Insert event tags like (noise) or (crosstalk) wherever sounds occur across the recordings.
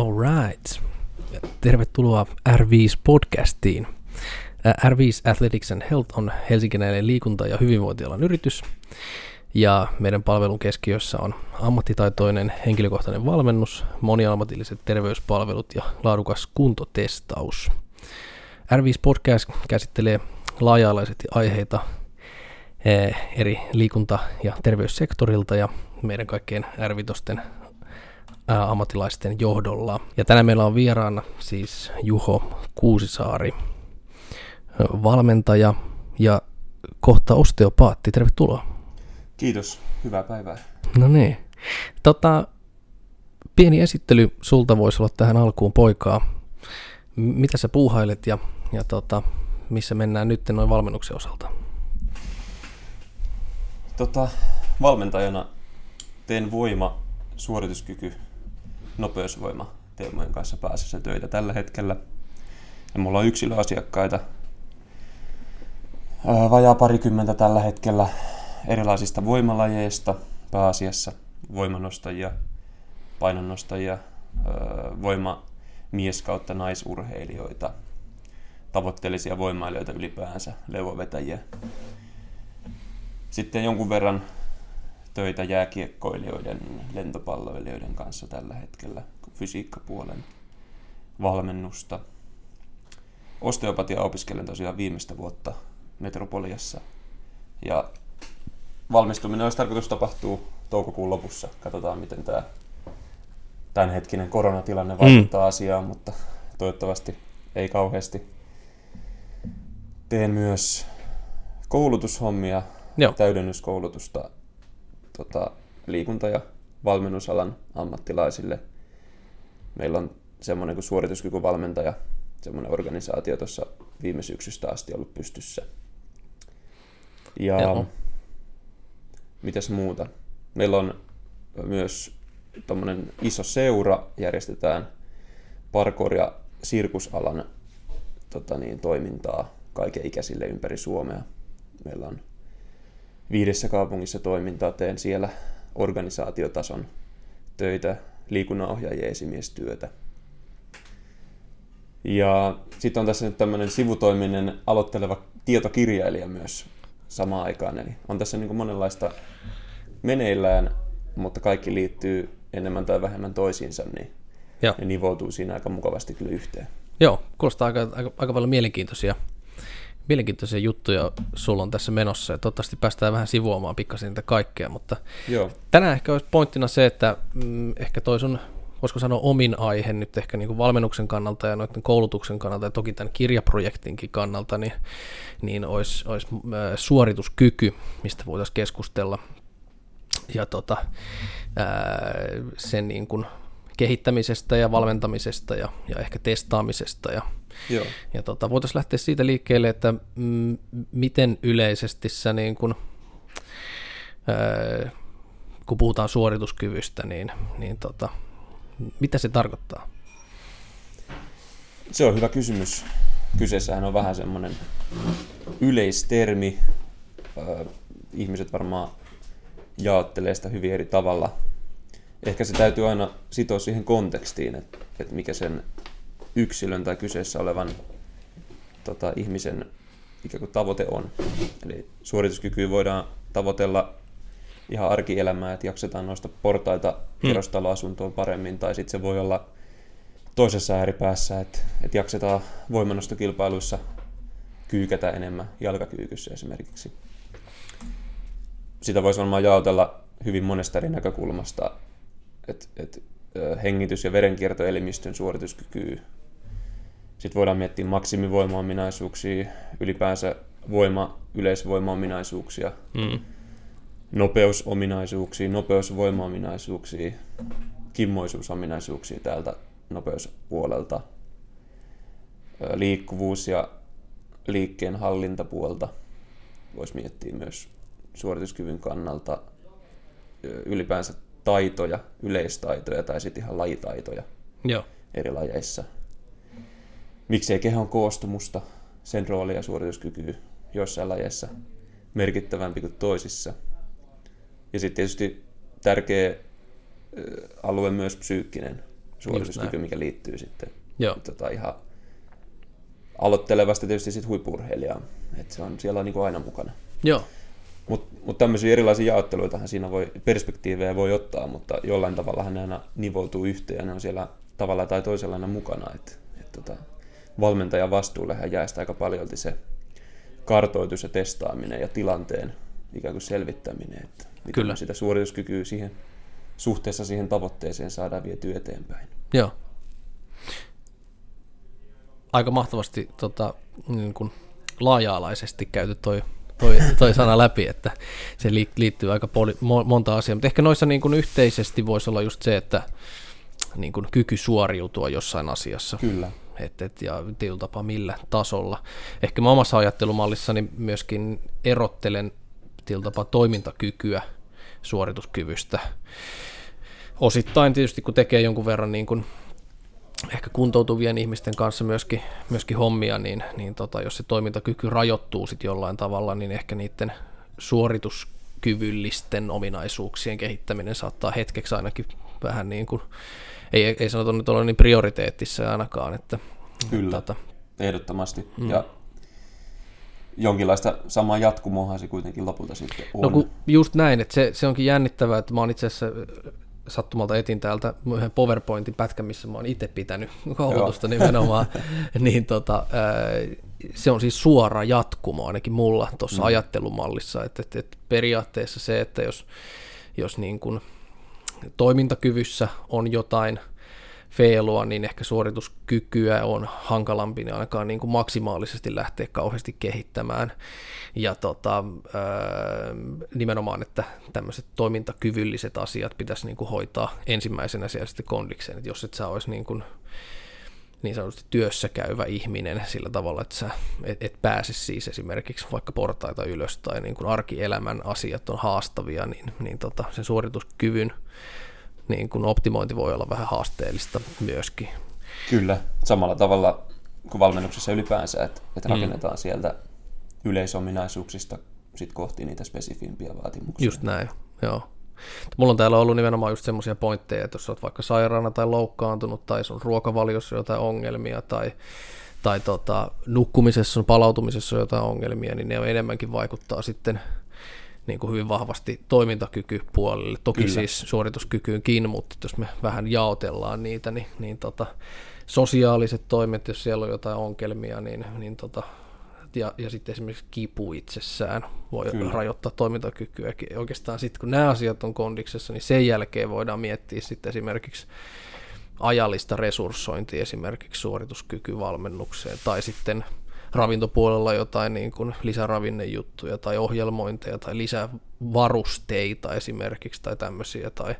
All right. Tervetuloa R5-podcastiin. R5 Athletics and Health on helsinkiläinen liikunta- ja hyvinvointialan yritys. Ja meidän palvelun keskiössä on ammattitaitoinen henkilökohtainen valmennus, moniammatilliset terveyspalvelut ja laadukas kuntotestaus. R5 Podcast käsittelee laaja-alaisesti aiheita eri liikunta- ja terveyssektorilta ja meidän kaikkien R5 ammattilaisten johdolla. Ja tänään meillä on vieraana siis Juho Kuusisaari, valmentaja ja kohta osteopaatti. Tervetuloa. Kiitos, hyvää päivää. No niin. Tota, pieni esittely sulta voisi olla tähän alkuun poikaa. Mitä sä puuhailet ja, ja tota, missä mennään nyt noin valmennuksen osalta? Tota, valmentajana teen voima, suorituskyky, nopeusvoima teemojen kanssa pääsessä töitä tällä hetkellä. Ja mulla on yksilöasiakkaita, vajaa parikymmentä tällä hetkellä erilaisista voimalajeista pääasiassa, voimanostajia, painonnostajia, voimamies kautta naisurheilijoita, tavoitteellisia voimailijoita ylipäänsä, leuvovetäjiä. Sitten jonkun verran töitä jääkiekkoilijoiden, lentopalloilijoiden kanssa tällä hetkellä, fysiikkapuolen valmennusta. Osteopatia opiskelen tosiaan viimeistä vuotta Metropoliassa. Ja valmistuminen olisi tarkoitus tapahtuu toukokuun lopussa. Katsotaan, miten tämä tämänhetkinen koronatilanne vaikuttaa mm. asiaan, mutta toivottavasti ei kauheasti. Teen myös koulutushommia, Joo. täydennyskoulutusta tota, liikunta- ja valmennusalan ammattilaisille. Meillä on semmoinen kuin suorituskykyvalmentaja, semmoinen organisaatio tuossa viime syksystä asti ollut pystyssä. Ja Joo. mitäs muuta? Meillä on myös tuommoinen iso seura, järjestetään parkour- ja sirkusalan tota niin, toimintaa kaiken ikäisille ympäri Suomea. Meillä on viidessä kaupungissa toimintaa, teen siellä organisaatiotason töitä, liikunnanohjaajien esimiestyötä. Ja sitten on tässä nyt tämmöinen sivutoiminen aloitteleva tietokirjailija myös samaan aikaan. Eli on tässä niin kuin monenlaista meneillään, mutta kaikki liittyy enemmän tai vähemmän toisiinsa, niin Joo. ne nivoutuu siinä aika mukavasti kyllä yhteen. Joo, kuulostaa aika, aika, aika paljon mielenkiintoisia mielenkiintoisia juttuja sulla on tässä menossa ja toivottavasti päästään vähän sivuamaan pikkasen niitä kaikkea, mutta Joo. tänään ehkä olisi pointtina se, että mm, ehkä toi sun, voisiko sanoa omin aihe nyt ehkä niin kuin valmennuksen kannalta ja noiden koulutuksen kannalta ja toki tämän kirjaprojektinkin kannalta, niin, niin olisi, olisi äh, suorituskyky, mistä voitaisiin keskustella ja tota, ää, sen niin kuin kehittämisestä ja valmentamisesta ja, ja ehkä testaamisesta ja Joo. Ja tota, voitaisiin lähteä siitä liikkeelle, että m- miten yleisesti sä niin kun, ää, kun puhutaan suorituskyvystä, niin, niin tota, mitä se tarkoittaa? Se on hyvä kysymys. Kyseessähän on vähän semmoinen yleistermi. Ihmiset varmaan jaottelee sitä hyvin eri tavalla. Ehkä se täytyy aina sitoa siihen kontekstiin, että, että mikä sen yksilön tai kyseessä olevan tota, ihmisen ikään kuin tavoite on. Eli suorituskykyä voidaan tavoitella ihan arkielämää, että jaksetaan noista portaita hmm. kerrostaloasuntoon paremmin, tai sitten se voi olla toisessa ääripäässä, että, että jaksetaan voimannostokilpailuissa kyykätä enemmän jalkakyykyssä esimerkiksi. Sitä voisi varmaan jaotella hyvin monesta eri näkökulmasta, että, että hengitys- ja verenkiertoelimistön suorituskykyä sitten voidaan miettiä maksimivoimaominaisuuksia, ylipäänsä voima, yleisvoimaominaisuuksia, mm. nopeusominaisuuksia, nopeusvoimaominaisuuksia, kimmoisuusominaisuuksia täältä nopeuspuolelta, liikkuvuus ja liikkeen hallintapuolta voisi miettiä myös suorituskyvyn kannalta ylipäänsä taitoja, yleistaitoja tai sitten ihan lajitaitoja Joo. eri lajeissa – miksei kehon koostumusta, sen roolia ja suorituskykyä joissain lajeissa merkittävämpi kuin toisissa. Ja sitten tietysti tärkeä alue myös psyykkinen suorituskyky, mikä liittyy sitten Joo. Tota, ihan aloittelevasti tietysti sitten huippurheilijaa. Että se on siellä on niin kuin aina mukana. Joo. Mutta mut tämmöisiä erilaisia jaotteluitahan siinä voi, perspektiivejä voi ottaa, mutta jollain tavalla ne aina nivoutuu yhteen ja ne on siellä tavalla tai toisella aina mukana. Et, et tota, valmentajan vastuullehan jää sitä aika paljon se kartoitus ja testaaminen ja tilanteen ikään kuin selvittäminen, että miten Kyllä. sitä suorituskykyä siihen suhteessa siihen tavoitteeseen saadaan vietyä eteenpäin. Joo. Aika mahtavasti tota, niin kuin laaja-alaisesti käyty toi, toi, toi sana läpi, että se liittyy aika poli, monta asiaa, mutta ehkä noissa niin kuin yhteisesti voisi olla just se, että niin kuin kyky suoriutua jossain asiassa. Kyllä. Et, et, ja tietyllä tapaa millä tasolla. Ehkä mä omassa ajattelumallissani myöskin erottelen tietyllä tapaa toimintakykyä suorituskyvystä. Osittain tietysti kun tekee jonkun verran niin kuin ehkä kuntoutuvien ihmisten kanssa myöskin, myöskin hommia, niin, niin tota, jos se toimintakyky rajoittuu sitten jollain tavalla, niin ehkä niiden suorituskyvyllisten ominaisuuksien kehittäminen saattaa hetkeksi ainakin vähän niin kuin, ei, ei sanota nyt olla niin prioriteettissa ainakaan. Että, Kyllä, tota, ehdottomasti. Mm. Ja jonkinlaista samaa jatkumoahan se kuitenkin lopulta sitten on. No kun just näin, että se, se onkin jännittävää, että mä oon itse asiassa sattumalta etin täältä yhden PowerPointin pätkän, missä mä oon itse pitänyt (laughs) koulutusta Joo. nimenomaan, (laughs) niin tota, se on siis suora jatkumo ainakin mulla tuossa mm. ajattelumallissa, että, että, että periaatteessa se, että jos, jos niin kuin toimintakyvyssä on jotain feilua, niin ehkä suorituskykyä on hankalampi niin ainakaan niin kuin maksimaalisesti lähteä kauheasti kehittämään. Ja tota, nimenomaan, että tämmöiset toimintakyvylliset asiat pitäisi niin kuin hoitaa ensimmäisenä siellä sitten kondikseen. Että jos et sä olisi niin kuin niin sanotusti työssä käyvä ihminen sillä tavalla, että sä et, et pääse siis esimerkiksi vaikka portaita ylös tai niin kuin arkielämän asiat on haastavia, niin, niin tota, sen suorituskyvyn niin kuin optimointi voi olla vähän haasteellista myöskin. Kyllä, samalla tavalla kuin valmennuksessa ylipäänsä, että, että mm. rakennetaan sieltä yleisominaisuuksista sit kohti niitä spesifimpiä vaatimuksia. Just näin, joo. Mulla on täällä ollut nimenomaan just semmoisia pointteja, että jos olet vaikka sairaana tai loukkaantunut tai sun ruokavaliossa on jotain ongelmia tai, tai tota, nukkumisessa, palautumisessa on jotain ongelmia, niin ne enemmänkin vaikuttaa sitten niin kuin hyvin vahvasti toimintakykypuolelle. Toki Kyllä. siis suorituskykyynkin, mutta jos me vähän jaotellaan niitä, niin, niin tota, sosiaaliset toimet, jos siellä on jotain ongelmia, niin, niin tota, ja, ja sitten esimerkiksi kipu itsessään voi Kyllä. rajoittaa toimintakykyä. Oikeastaan sitten kun nämä asiat on kondiksessa, niin sen jälkeen voidaan miettiä sitten esimerkiksi ajallista resurssointia esimerkiksi suorituskykyvalmennukseen tai sitten ravintopuolella jotain niin kuin lisäravinnejuttuja tai ohjelmointeja tai lisävarusteita esimerkiksi tai tämmöisiä tai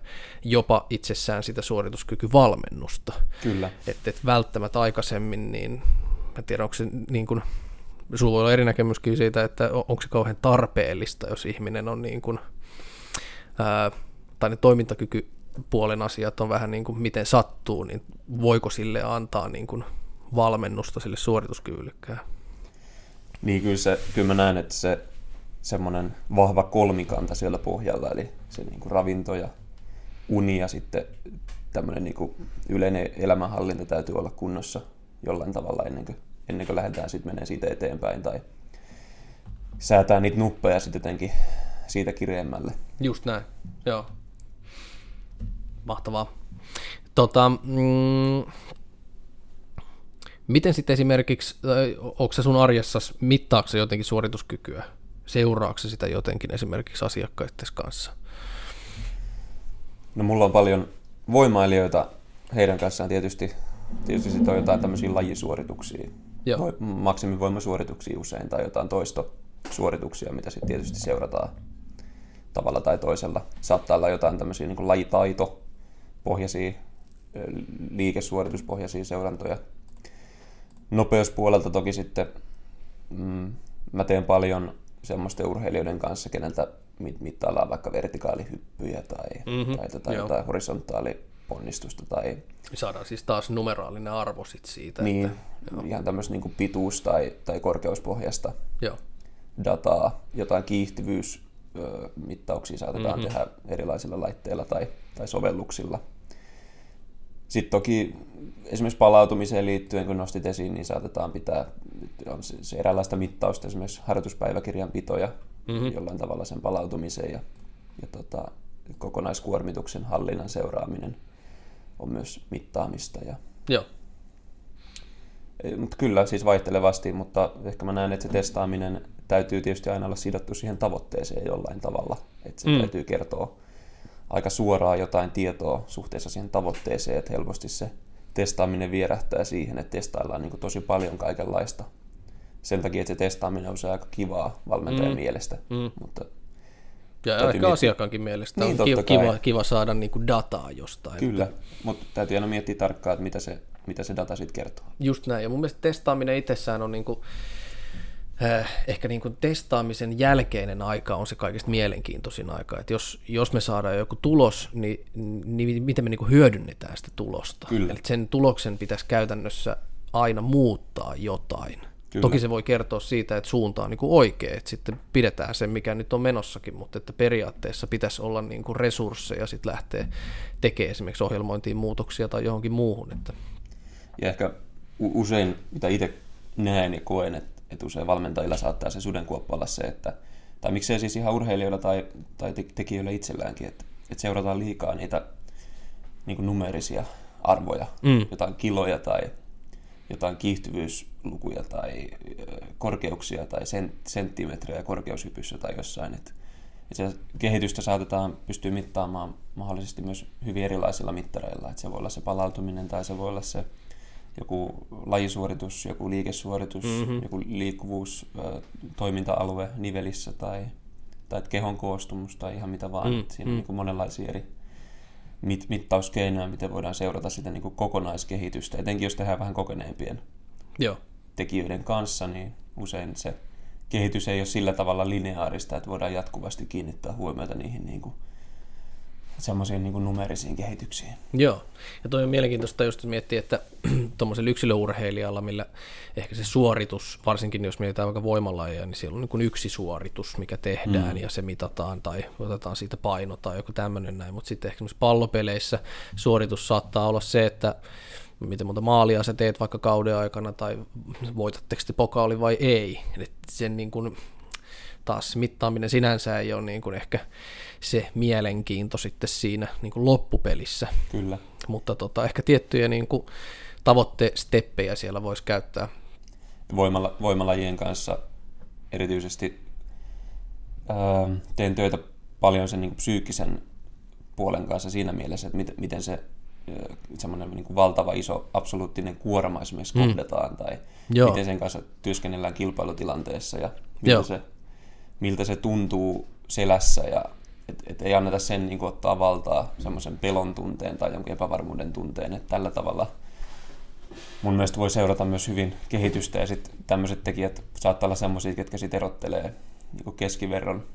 jopa itsessään sitä suorituskykyvalmennusta. Kyllä. Että et välttämättä aikaisemmin, niin en tiedä onko se niin kuin, sulla olla eri näkemyskin siitä, että onko se kauhean tarpeellista, jos ihminen on niin kuin, ää, tai ne toimintakykypuolen asiat on vähän niin kuin miten sattuu, niin voiko sille antaa niin kuin valmennusta sille suorituskyvyllekään? Niin kyllä, se, kyllä mä näen, että se semmoinen vahva kolmikanta siellä pohjalla, eli se niin kuin ravinto ja uni ja sitten tämmöinen niin kuin yleinen elämänhallinta täytyy olla kunnossa jollain tavalla ennen kuin, ennen kuin lähdetään sitten menee siitä eteenpäin tai säätää niitä nuppeja sitten jotenkin siitä kireemmälle. Just näin, joo. Mahtavaa. Tota, mm, Miten sitten esimerkiksi, onko se sun arjessa, mittaako jotenkin suorituskykyä? Seuraako sitä jotenkin esimerkiksi asiakkaiden kanssa? No mulla on paljon voimailijoita, heidän kanssaan tietysti, tietysti sitten on jotain tämmöisiä lajisuorituksia, Joo. maksimivoimasuorituksia usein tai jotain toistosuorituksia, mitä sitten tietysti seurataan tavalla tai toisella. Saattaa olla jotain tämmöisiä niin lajitaito pohjaisia, liikesuorituspohjaisia seurantoja, nopeuspuolelta toki sitten mm, mä teen paljon semmoisten urheilijoiden kanssa, keneltä mit- mittaillaan vaikka vertikaalihyppyjä tai, mm-hmm, tai tota, jotain horisontaaliponnistusta. Tai... Saadaan siis taas numeraalinen arvo sit siitä. Niin, että, ihan tämmöistä niin pituus- tai, tai korkeuspohjasta joo. dataa, jotain kiihtyvyysmittauksia saatetaan mm-hmm. tehdä erilaisilla laitteilla tai, tai sovelluksilla. Sitten toki esimerkiksi palautumiseen liittyen, kun nostit esiin, niin saatetaan pitää on se, se eräänlaista mittausta, esimerkiksi harjoituspitoja mm-hmm. jollain tavalla sen palautumiseen ja, ja tota, kokonaiskuormituksen hallinnan seuraaminen on myös mittaamista. Ja, Joo. Mutta kyllä, siis vaihtelevasti, mutta ehkä mä näen, että se testaaminen täytyy tietysti aina olla sidottu siihen tavoitteeseen jollain tavalla. Että se mm. täytyy kertoa aika suoraan jotain tietoa suhteessa siihen tavoitteeseen, että helposti se testaaminen vierähtää siihen, että testaillaan niin tosi paljon kaikenlaista. Sen takia, että se testaaminen on se aika kivaa valmentajan mm. mielestä. Mm. Mutta ja ehkä miettiä... asiakkaankin mielestä niin, on kiva, kiva, kiva saada niin kuin dataa jostain. Kyllä, mutta täytyy aina miettiä tarkkaan, että mitä se, mitä se data sitten kertoo. Just näin, ja mun mielestä testaaminen itsessään on niin kuin, äh, ehkä niin kuin testaamisen jälkeinen aika on se kaikista mielenkiintoisin aika. Et jos, jos me saadaan joku tulos, niin, niin miten me niin kuin hyödynnetään sitä tulosta. Kyllä. Eli sen tuloksen pitäisi käytännössä aina muuttaa jotain. Kyllä. Toki se voi kertoa siitä, että suunta on niin kuin oikea, että sitten pidetään sen, mikä nyt on menossakin, mutta että periaatteessa pitäisi olla niin kuin resursseja sitten lähteä tekemään esimerkiksi ohjelmointiin muutoksia tai johonkin muuhun. Että. Ja ehkä usein, mitä itse näen ja koen, että, että usein valmentajilla saattaa se sudenkuoppa olla se, että, tai miksei siis ihan urheilijoilla tai, tai tekijöillä itselläänkin, että, että seurataan liikaa niitä niin kuin numerisia arvoja, mm. jotain kiloja tai jotain kiihtyvyyslukuja tai korkeuksia tai senttimetrejä korkeushypyssä tai jossain. Että se kehitystä saatetaan pystyä mittaamaan mahdollisesti myös hyvin erilaisilla mittareilla. Että se voi olla se palautuminen tai se voi olla se joku lajisuoritus, joku liikesuoritus, mm-hmm. joku liikkuvuus, toiminta-alue nivelissä tai, tai kehon koostumus tai ihan mitä vaan. Mm-hmm. Siinä on niin monenlaisia eri mit, mittauskeinoja, miten voidaan seurata sitä niin kuin kokonaiskehitystä. Etenkin jos tehdään vähän kokeneempien Joo. Tekijöiden kanssa, niin usein se kehitys ei ole sillä tavalla lineaarista, että voidaan jatkuvasti kiinnittää huomiota niihin niin kuin semmoisiin niin numerisiin kehityksiin. Joo, ja toi on mielenkiintoista just miettiä, että (clears throat) tuommoisella yksilöurheilijalla, millä ehkä se suoritus, varsinkin jos mietitään vaikka voimalajia, niin siellä on niin yksi suoritus, mikä tehdään mm. ja se mitataan tai otetaan siitä paino tai joku tämmöinen näin, mutta sitten ehkä pallopeleissä suoritus saattaa olla se, että miten monta maalia sä teet vaikka kauden aikana tai voitatteko te pokaali vai ei. Et sen niin kuin, taas mittaaminen sinänsä ei ole niin kuin ehkä se mielenkiinto sitten siinä niin kuin loppupelissä. Kyllä. Mutta tota, ehkä tiettyjä niin kuin tavoitteesteppejä siellä voisi käyttää. Voimala, voimalajien kanssa erityisesti ää, teen töitä paljon sen niin kuin psyykkisen puolen kanssa siinä mielessä, että miten, miten se semmoinen niin kuin valtava iso absoluuttinen kuorma esimerkiksi mm. kohdataan, tai Joo. miten sen kanssa työskennellään kilpailutilanteessa ja miltä se, miltä se tuntuu selässä ja et, et ei anneta sen niin kuin, ottaa valtaa semmoisen pelon tunteen tai jonkun epävarmuuden tunteen, että tällä tavalla mun mielestä voi seurata myös hyvin kehitystä ja sitten tämmöiset tekijät saattaa olla semmoisia, ketkä sitten erottelee niin keskiverron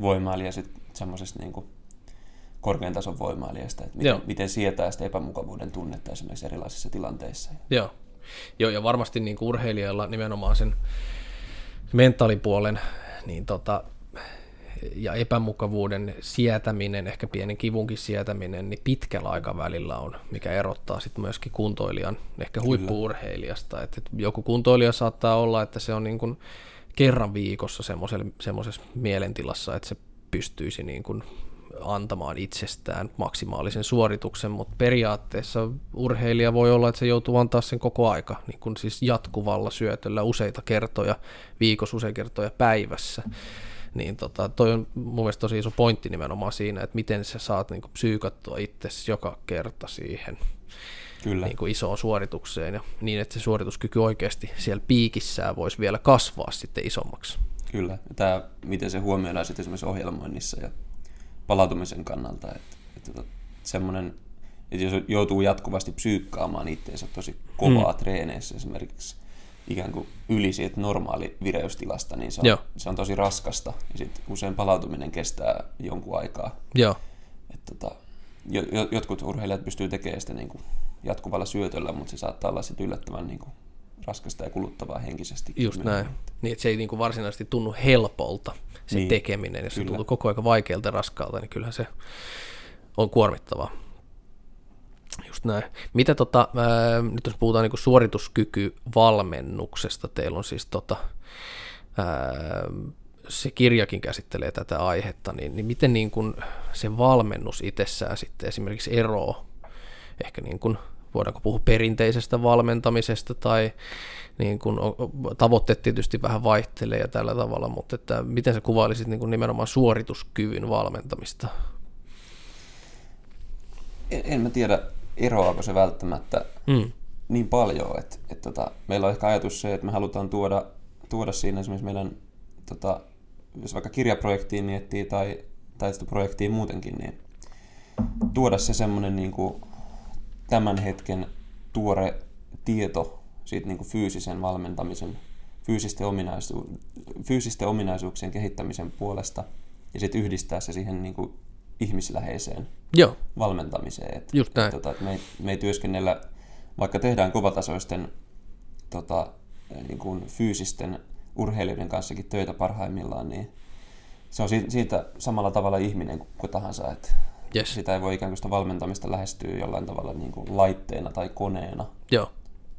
voimailija sitten semmoisesta niin korkean tason voimailijasta, että miten, miten sietää sitä epämukavuuden tunnetta esimerkiksi erilaisissa tilanteissa. Joo, Joo ja varmasti niin kuin urheilijalla nimenomaan sen mentaalipuolen niin tota, ja epämukavuuden sietäminen, ehkä pienen kivunkin sietäminen, niin pitkällä aikavälillä on, mikä erottaa sitten myöskin kuntoilijan, ehkä huippuurheilijasta. Että joku kuntoilija saattaa olla, että se on niin kuin kerran viikossa semmoisessa mielentilassa, että se pystyisi niin kuin antamaan itsestään maksimaalisen suorituksen, mutta periaatteessa urheilija voi olla, että se joutuu antaa sen koko aika, niin kuin siis jatkuvalla syötöllä useita kertoja viikossa, useita kertoja päivässä. Niin tota, toi on mun mielestä tosi iso pointti nimenomaan siinä, että miten sä saat niin kuin psyykattua itsesi joka kerta siihen Kyllä. Niin kuin isoon suoritukseen ja niin, että se suorituskyky oikeasti siellä piikissään voisi vielä kasvaa sitten isommaksi. Kyllä. Tämä, miten se huomioidaan sitten esimerkiksi ohjelmoinnissa ja palautumisen kannalta. Että, että semmoinen, että jos joutuu jatkuvasti psyykkaamaan itseensä tosi kovaa mm. treeneissä esimerkiksi ikään kuin yli siitä normaali vireystilasta, niin se on, se on tosi raskasta. Ja sit usein palautuminen kestää jonkun aikaa. Joo. Et tota, jotkut urheilijat pystyy tekemään sitä niin kuin jatkuvalla syötöllä, mutta se saattaa olla sitten yllättävän niin kuin raskasta ja kuluttavaa henkisesti. Just näin. Niin, että se ei niin kuin varsinaisesti tunnu helpolta se niin. tekeminen. Jos Kyllä. se tuntuu koko ajan vaikealta ja raskaalta, niin kyllähän se on kuormittavaa. Just näin. Mitä tota, ää, nyt jos puhutaan niin suorituskykyvalmennuksesta, teillä on siis tota, ää, se kirjakin käsittelee tätä aihetta, niin, niin miten niin kuin se valmennus itsessään sitten esimerkiksi eroaa ehkä niin kuin, voidaanko puhua perinteisestä valmentamisesta tai niin kuin, tavoitteet tietysti vähän vaihtelee ja tällä tavalla, mutta että miten sä kuvailisit niin kuin nimenomaan suorituskyvyn valmentamista? En, en mä tiedä, eroaako se välttämättä mm. niin paljon, että, että tota, meillä on ehkä ajatus se, että me halutaan tuoda, tuoda siinä esimerkiksi meidän, tota, jos vaikka kirjaprojektiin miettii tai, tai sitä projektia muutenkin, niin tuoda se semmoinen niin kuin tämän hetken tuore tieto siitä niin kuin fyysisen valmentamisen, fyysisten, ominaisu, fyysisten ominaisuuksien kehittämisen puolesta ja sitten yhdistää se siihen niin kuin ihmisläheiseen Joo. valmentamiseen. Et, Just näin. Et, tota, et me, ei, me ei työskennellä, vaikka tehdään kovatasoisten tota, niin kuin fyysisten urheilijoiden kanssakin töitä parhaimmillaan, niin se on siitä samalla tavalla ihminen kuin tahansa, että yes. sitä ei voi ikään kuin sitä valmentamista lähestyä jollain tavalla niin kuin laitteena tai koneena. Joo.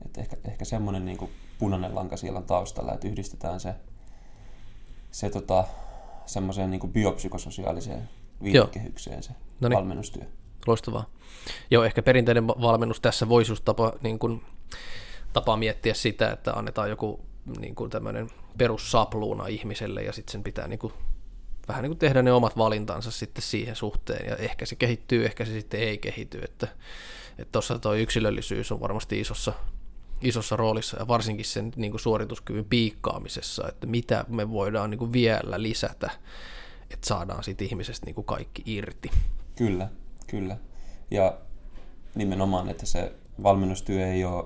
Et ehkä, ehkä semmoinen niin kuin punainen lanka siellä on taustalla, että yhdistetään se, se tota, semmoiseen niin kuin biopsykososiaaliseen viitekehykseen se Noniin. valmennustyö. Loistavaa. Joo, ehkä perinteinen valmennus tässä voisi just tapa, niin kuin, tapa miettiä sitä, että annetaan joku niin kuin tämmöinen perussapluuna ihmiselle ja sitten sen pitää niin kuin, vähän niin kuin tehdä ne omat valintansa sitten siihen suhteen ja ehkä se kehittyy, ehkä se sitten ei kehity, että tuossa tuo yksilöllisyys on varmasti isossa, isossa roolissa ja varsinkin sen niin kuin suorituskyvyn piikkaamisessa, että mitä me voidaan niin kuin vielä lisätä että saadaan siitä ihmisestä niin kuin kaikki irti. Kyllä, kyllä. Ja nimenomaan, että se valmennustyö ei ole,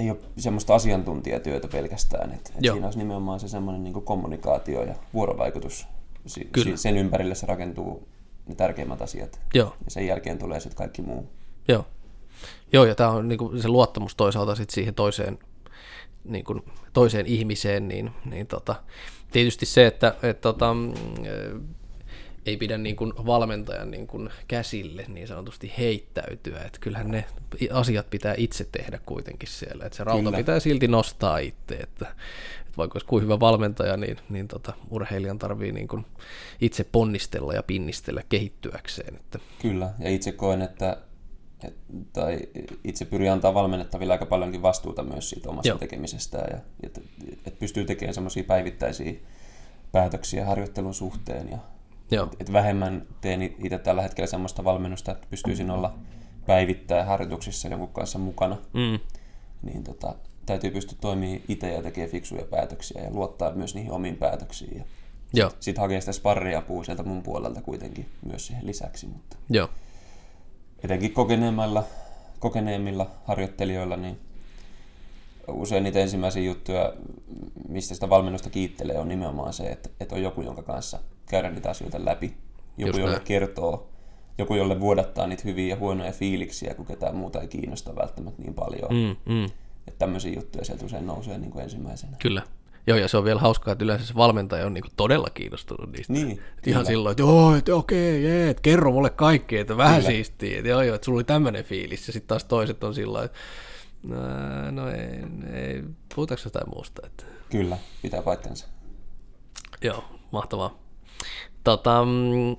ei ole semmoista asiantuntijatyötä pelkästään. Että, että siinä olisi nimenomaan se semmoinen niin kommunikaatio ja vuorovaikutus. Si- Kyllä. Sen ympärille se rakentuu ne tärkeimmät asiat. Joo. Ja sen jälkeen tulee sitten kaikki muu. Joo. Joo, ja tämä on niin kuin se luottamus toisaalta sit siihen toiseen, niin kuin toiseen ihmiseen, niin, niin tota, tietysti se, että et, tota, mm, ei pidä niin kuin valmentajan niin kuin käsille niin sanotusti heittäytyä, että kyllähän ne asiat pitää itse tehdä kuitenkin siellä, että se rauta Kyllä. pitää silti nostaa itse, että, että vaikka olisi kuin hyvä valmentaja, niin, niin tota, urheilijan tarvii niin kuin itse ponnistella ja pinnistellä kehittyäkseen. Että. Kyllä, ja itse koen, että et, tai itse pyri antaa valmennettaville aika paljonkin vastuuta myös siitä omasta Joo. tekemisestään, ja että et pystyy tekemään semmoisia päivittäisiä päätöksiä harjoittelun suhteen, ja Joo. Et, et vähemmän teen itse tällä hetkellä semmoista valmennusta, että pystyisin olla päivittäin harjoituksissa jonkun kanssa mukana, mm. niin tota, täytyy pystyä toimimaan itse ja tekemään fiksuja päätöksiä ja luottaa myös niihin omiin päätöksiin. Ja Sitten sit hakee sitä sparriapua sieltä mun puolelta kuitenkin myös siihen lisäksi. Mutta... Joo etenkin kokeneemmilla, kokeneemmilla harjoittelijoilla, niin usein niitä ensimmäisiä juttuja, mistä sitä valmennusta kiittelee, on nimenomaan se, että, että on joku, jonka kanssa käydä niitä asioita läpi. Joku, Just jolle näin. kertoo, joku, jolle vuodattaa niitä hyviä ja huonoja fiiliksiä, kun ketään muuta ei kiinnosta välttämättä niin paljon. Mm, mm. Että tämmöisiä juttuja sieltä usein nousee niin kuin ensimmäisenä. Kyllä. Joo, ja se on vielä hauskaa, että yleensä se valmentaja on niinku todella kiinnostunut niistä. Niin, ihan silloin, että joo, että okei, jee, että kerro mulle kaikki, että vähän kyllä. siistiä, että joo, joo, että sulla oli tämmöinen fiilis, ja sitten taas toiset on sillä että no, no ei, ei, puhutaanko jotain muusta? Että... Kyllä, pitää paikkansa. Joo, mahtavaa. Tota, mm,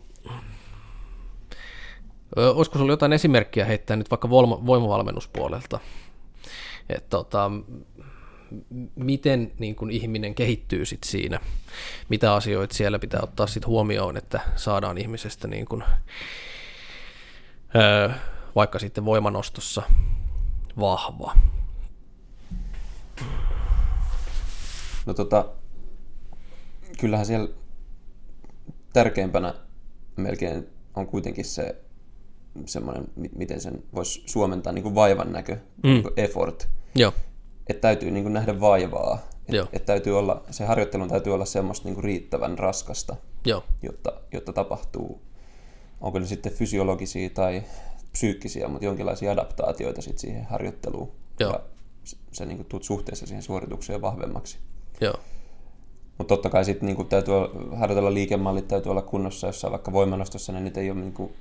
olisiko sinulla jotain esimerkkiä heittää nyt vaikka voimavalmennuspuolelta? Että tota, miten niin kuin ihminen kehittyy sit siinä, mitä asioita siellä pitää ottaa sit huomioon, että saadaan ihmisestä niin kuin, öö, vaikka sitten voimanostossa vahva. No tota, kyllähän siellä tärkeimpänä melkein on kuitenkin se semmoinen, miten sen voisi suomentaa, niin kuin vaivan näkö, mm. niin kuin effort. Joo että täytyy niin kuin nähdä vaivaa. Että et täytyy olla, se harjoittelun täytyy olla semmoista niin kuin riittävän raskasta, Joo. Jotta, jotta tapahtuu, onko ne sitten fysiologisia tai psyykkisiä, mutta jonkinlaisia adaptaatioita sitten siihen harjoitteluun. Joo. Ja se niin kuin tuut suhteessa siihen suoritukseen vahvemmaksi. Joo. Mutta totta kai sitten niin täytyy harjoitella liikemallit, täytyy olla kunnossa, jos vaikka voimanostossa, niin niitä ei ole niin kuin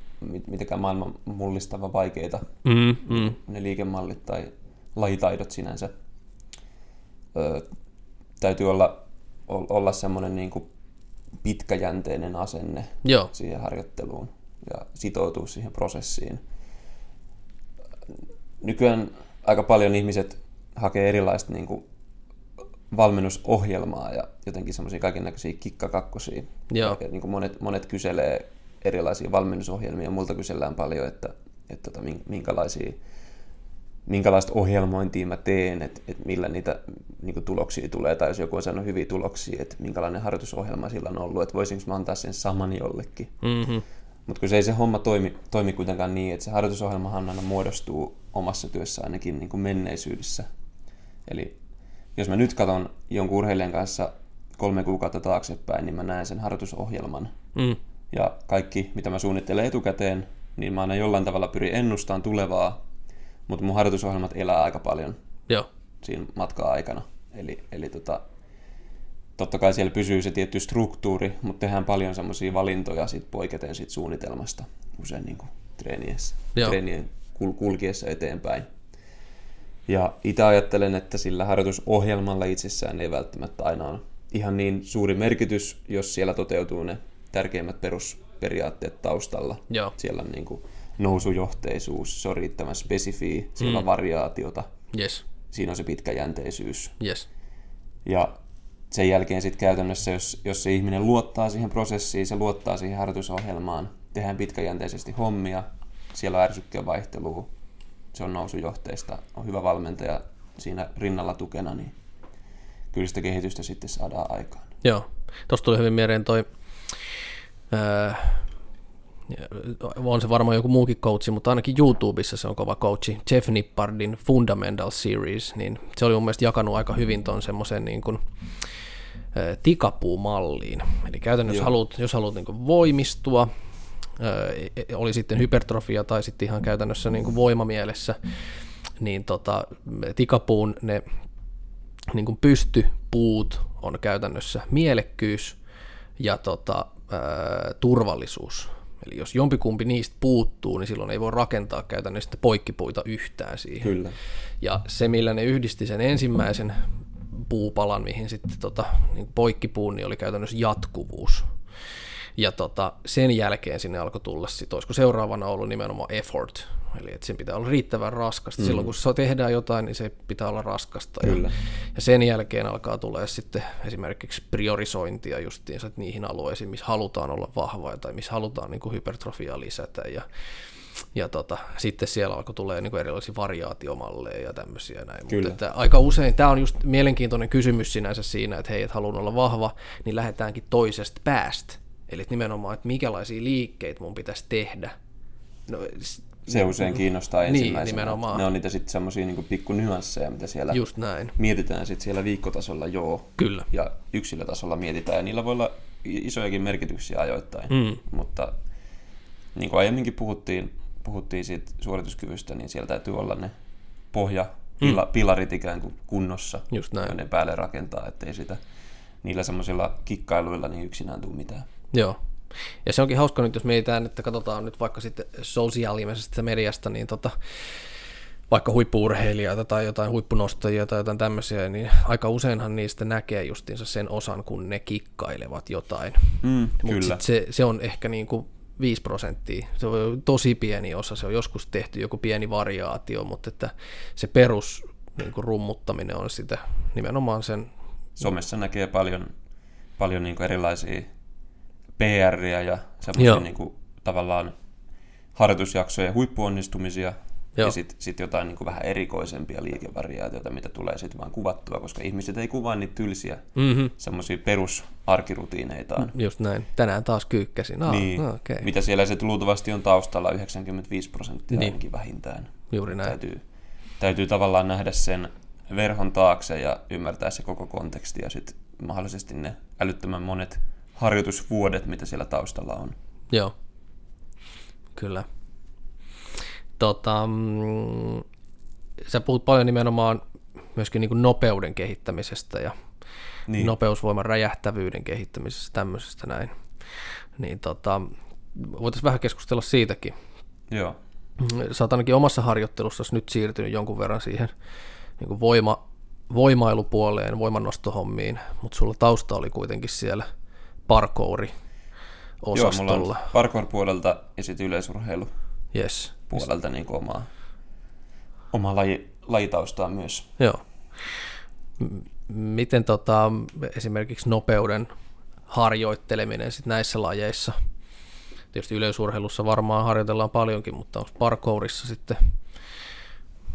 mitenkään maailman mullistava vaikeita, mm, mm. ne liikemallit tai lajitaidot sinänsä. Ö, täytyy olla, olla semmoinen niin kuin pitkäjänteinen asenne Joo. siihen harjoitteluun ja sitoutua siihen prosessiin. Nykyään aika paljon ihmiset hakee erilaista niin kuin valmennusohjelmaa ja jotenkin semmoisia kaikennäköisiä kikkakakkosia. Joo. Ja, niin kuin monet, monet kyselee erilaisia valmennusohjelmia. Multa kysellään paljon, että, että tota, minkälaisia, minkälaista ohjelmointia mä teen, että, että millä niitä niin kuin tuloksia tulee, tai jos joku on saanut hyviä tuloksia, että minkälainen harjoitusohjelma sillä on ollut, että voisinko mä antaa sen saman jollekin. Mm-hmm. Mutta kun se ei se homma toimi, toimi kuitenkaan niin, että se harjoitusohjelmahan aina muodostuu omassa työssä ainakin niin kuin menneisyydessä. Eli jos mä nyt katson jonkun urheilijan kanssa kolme kuukautta taaksepäin, niin mä näen sen harjoitusohjelman. Mm. Ja kaikki, mitä mä suunnittelen etukäteen, niin mä aina jollain tavalla pyrin ennustamaan tulevaa, mutta mun harjoitusohjelmat elää aika paljon Joo. siinä matkaa aikana. Eli, eli tota, totta kai siellä pysyy se tietty struktuuri, mutta tehdään paljon semmoisia valintoja sit poiketen sit suunnitelmasta usein niin kuin treeniessä, treenien kul- kulkiessa eteenpäin. Ja itse ajattelen, että sillä harjoitusohjelmalla itsessään ei välttämättä aina ole ihan niin suuri merkitys, jos siellä toteutuu ne tärkeimmät perusperiaatteet taustalla. Joo. Siellä on niin kuin nousujohteisuus, se on riittävän spesifiä, siellä mm. on variaatiota, yes. siinä on se pitkäjänteisyys. Yes. Ja sen jälkeen sitten käytännössä, jos, jos se ihminen luottaa siihen prosessiin, se luottaa siihen harjoitusohjelmaan, tehdään pitkäjänteisesti hommia, siellä on ärsykkeen vaihtelua, se on nousujohteista, on hyvä valmentaja siinä rinnalla tukena, niin kyllä sitä kehitystä sitten saadaan aikaan. Joo, tuosta tuli hyvin mieleen toi, ää, on se varmaan joku muukin coachi, mutta ainakin YouTubessa se on kova coachi, Jeff Nippardin Fundamental Series, niin se oli mun mielestä jakanut aika hyvin ton semmoisen niin kuin, tikapuumalliin. Eli käytännössä jos haluat, jos haluat niin voimistua, oli sitten hypertrofia tai sitten ihan käytännössä niin kuin voimamielessä, niin tota, tikapuun ne niin kuin pystypuut on käytännössä mielekkyys ja tota, ää, turvallisuus. Eli jos jompikumpi niistä puuttuu, niin silloin ei voi rakentaa käytännössä poikkipuita yhtään siihen. Kyllä. Ja se, millä ne yhdisti sen ensimmäisen puupalan, mihin sitten tota, niin poikkipuun, niin oli käytännössä jatkuvuus. Ja tota, sen jälkeen sinne alkoi tulla sitten, olisiko seuraavana ollut nimenomaan effort, eli että sen pitää olla riittävän raskasta. Mm. Silloin kun se tehdään jotain, niin se pitää olla raskasta. Kyllä. Ja, ja sen jälkeen alkaa tulee sitten esimerkiksi priorisointia justiinsa että niihin alueisiin, missä halutaan olla vahvoja tai missä halutaan niin kuin hypertrofiaa lisätä. Ja, ja tota, sitten siellä alkoi tulee niin erilaisia variaatiomalleja ja tämmöisiä näin. Kyllä. Mutta että aika usein, tämä on just mielenkiintoinen kysymys sinänsä siinä, että hei, että haluan olla vahva, niin lähdetäänkin toisesta päästä. Eli että nimenomaan, että minkälaisia liikkeitä mun pitäisi tehdä. No, se usein kiinnostaa niin, ensimmäisenä. Niin, nimenomaan. Ne on niitä sitten semmoisia niin pikku nyansseja, mitä siellä Just näin. mietitään sitten siellä viikkotasolla joo. Kyllä. Ja yksilötasolla mietitään, ja niillä voi olla isojakin merkityksiä ajoittain. Mm. Mutta niin kuin aiemminkin puhuttiin, puhuttiin siitä suorituskyvystä, niin siellä täytyy olla ne pohja, pila, mm. pilarit ikään kuin kunnossa, Just näin. joiden päälle rakentaa, ettei sitä niillä semmoisilla kikkailuilla niin yksinään tule mitään. Joo. Ja se onkin hauska nyt, jos mietitään, että katsotaan nyt vaikka sitten sosiaalisesta mediasta, niin tota, vaikka huippuurheilijoita tai jotain huippunostajia tai jotain tämmöisiä, niin aika useinhan niistä näkee justiinsa sen osan, kun ne kikkailevat jotain. Mm, Mutta se, se on ehkä niin kuin 5 prosenttia. Se on tosi pieni osa, se on joskus tehty joku pieni variaatio, mutta että se perus niin kuin rummuttaminen on sitä nimenomaan sen... Somessa näkee paljon, paljon niin kuin erilaisia PR ja semmoisia niin kuin, tavallaan harjoitusjaksoja huippuonnistumisia Joo. ja sitten sit jotain niin kuin vähän erikoisempia liikevariaatioita, mitä tulee sitten vaan kuvattua, koska ihmiset ei kuvaa niitä tylsiä mm-hmm. semmoisia perusarkirutiineitaan. Just näin. Tänään taas kyykkäsin. Ah, niin. okay. Mitä siellä se luultavasti on taustalla 95 prosenttia niin. ainakin vähintään. Juuri näin. Täytyy, täytyy tavallaan nähdä sen verhon taakse ja ymmärtää se koko konteksti ja sitten mahdollisesti ne älyttömän monet harjoitusvuodet, mitä siellä taustalla on. Joo, kyllä. Tota, mm, sä puhut paljon nimenomaan myöskin niin kuin nopeuden kehittämisestä ja niin. nopeusvoiman räjähtävyyden kehittämisestä, tämmöisestä näin. Niin tota, voitaisiin vähän keskustella siitäkin. Joo. Sä oot ainakin omassa harjoittelussa nyt siirtynyt jonkun verran siihen niin kuin voima, voimailupuoleen, voimannostohommiin, mutta sulla tausta oli kuitenkin siellä parkouri osastolla. Joo, mulla on parkour-puolelta ja sitten yleisurheilu yes. puolelta niin kuin omaa, omaa laji, lajitaustaa myös. Joo. Miten tota, esimerkiksi nopeuden harjoitteleminen sit näissä lajeissa? Tietysti yleisurheilussa varmaan harjoitellaan paljonkin, mutta onko parkourissa sitten?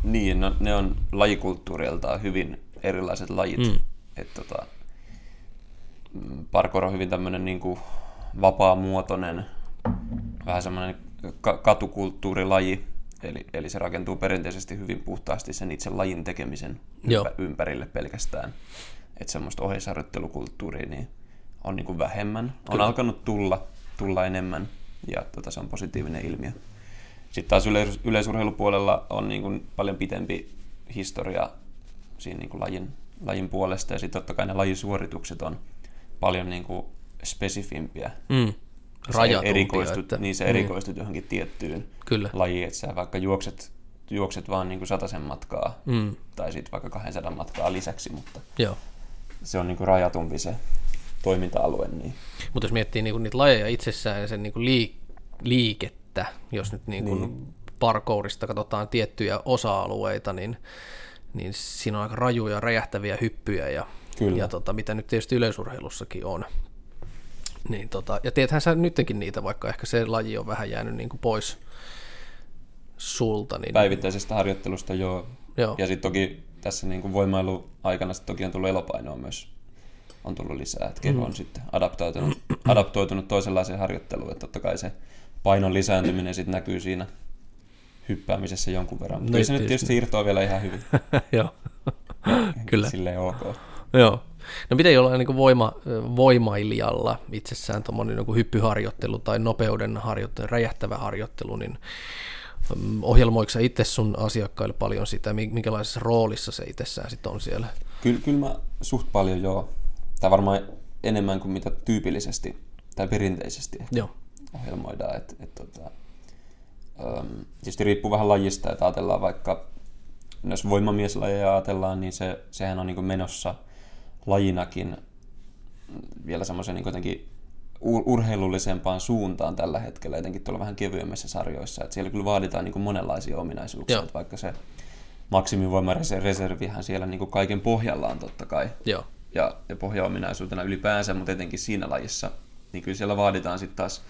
Niin, no, ne on lajikulttuuriltaan hyvin erilaiset lajit. Mm. Et, tota, parkour on hyvin tämmöinen niin kuin vapaamuotoinen, vähän semmoinen katukulttuurilaji, eli, eli se rakentuu perinteisesti hyvin puhtaasti sen itse lajin tekemisen Joo. ympärille pelkästään. Että semmoista oheisharjoittelukulttuuria niin on niin kuin vähemmän. On Kyllä. alkanut tulla, tulla enemmän ja tota, se on positiivinen ilmiö. Sitten taas yleis- yleisurheilupuolella on niin kuin paljon pitempi historia siinä niin kuin lajin, lajin puolesta ja sitten totta kai ne lajisuoritukset on paljon niin kuin spesifimpiä. Mm. Rajatumpia. Erikoistut, että, niin se erikoistut niin. johonkin tiettyyn Kyllä. lajiin, että sä vaikka juokset, juokset vaan niin kuin sataisen matkaa mm. tai sitten vaikka 200 matkaa lisäksi, mutta Joo. se on niin kuin rajatumpi se toiminta-alue. Niin. Mutta jos miettii niin kuin niitä lajeja itsessään ja sen niin kuin liik- liikettä, jos nyt niin kuin niin. parkourista katsotaan tiettyjä osa-alueita, niin, niin siinä on aika rajuja, räjähtäviä hyppyjä ja, Kyllä. ja tota, mitä nyt tietysti yleisurheilussakin on. Niin tota, ja tiedäthän sä nytkin niitä, vaikka ehkä se laji on vähän jäänyt niin kuin pois sulta. Niin... Päivittäisestä harjoittelusta joo. joo. Ja sitten toki tässä niin kuin voimailuaikana sit toki on tullut elopainoa myös on tullut lisää, että keho on mm. sitten adaptoitunut, adaptoitunut toisenlaiseen harjoitteluun, että totta kai se painon lisääntyminen sitten näkyy siinä hyppäämisessä jonkun verran, mutta no, se nyt tietysti irtoaa vielä ihan hyvin. (laughs) Joo, kyllä. Silleen ok. Joo. No miten jollain niin voima, voimailijalla itsessään tuommoinen niin hyppyharjoittelu tai nopeuden harjoittelu, räjähtävä harjoittelu, niin mm, ohjelmoiko itse sun asiakkaille paljon sitä, minkälaisessa roolissa se itsessään sitten on siellä? Kyllä, kyllä mä suht paljon joo tai varmaan enemmän kuin mitä tyypillisesti tai perinteisesti Joo. ohjelmoidaan. Et, et, tota, um, tietysti riippuu vähän lajista, että ajatellaan vaikka, jos voimamieslajeja ajatellaan, niin se, sehän on niin menossa lajinakin vielä semmoisen niin jotenkin urheilullisempaan suuntaan tällä hetkellä, etenkin tuolla vähän kevyemmissä sarjoissa. Että siellä kyllä vaaditaan niin kuin monenlaisia ominaisuuksia, että vaikka se maksimivoimareservihän siellä niin kuin kaiken pohjalla on totta kai. Joo ja, ja pohjaominaisuutena ylipäänsä, mutta etenkin siinä lajissa, niin kyllä siellä vaaditaan sitten taas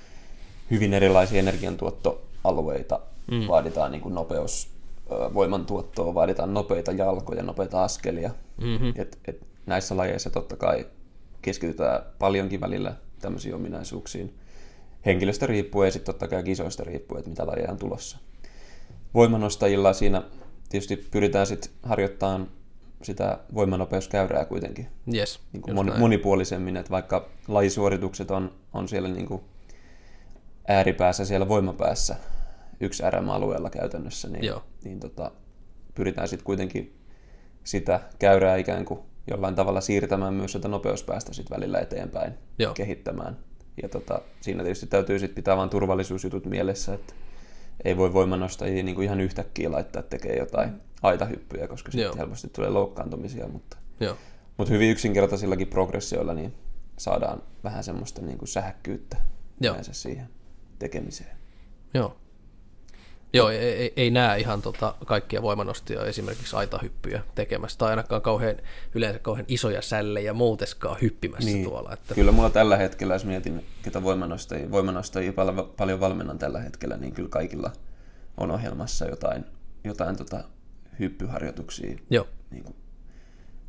hyvin erilaisia energiantuottoalueita. Mm. Vaaditaan niin kuin nopeus, voimantuottoa, vaaditaan nopeita jalkoja, nopeita askelia. Mm-hmm. Et, et näissä lajeissa totta kai keskitytään paljonkin välillä tämmöisiin ominaisuuksiin. Henkilöstä riippuen ja sitten totta kai kisoista riippuen, että mitä lajeja on tulossa. Voimanostajilla siinä tietysti pyritään sitten harjoittamaan sitä voimanopeuskäyrää kuitenkin yes, niin kuin mon, monipuolisemmin, että vaikka lajisuoritukset on, on siellä niin kuin ääripäässä, siellä voimapäässä yksi RM-alueella käytännössä, niin, Joo. niin tota, pyritään sitten kuitenkin sitä käyrää ikään kuin jollain tavalla siirtämään myös sitä nopeuspäästä sitten välillä eteenpäin Joo. kehittämään. Ja tota, siinä tietysti täytyy sitten pitää vain turvallisuusjutut mielessä, että ei voi voimanostajia niin kuin ihan yhtäkkiä laittaa tekemään jotain aitahyppyjä, koska sitten helposti tulee loukkaantumisia, mutta, Joo. mutta hyvin yksinkertaisillakin progressioilla niin saadaan vähän semmoista niin kuin sähäkkyyttä Joo. siihen tekemiseen. Joo. Joo, ei, ei, ei näe ihan tota kaikkia voimanostia esimerkiksi aitahyppyjä tekemässä, tai ainakaan kauhean, yleensä kauhean isoja sällejä muuteskaan hyppimässä niin. tuolla. Että... Kyllä mulla tällä hetkellä, jos mietin, ketä voimanostajia, voimanostajia paljon, paljon valmennan tällä hetkellä, niin kyllä kaikilla on ohjelmassa jotain, jotain tota hyppyharjoituksia Joo. Niin kuin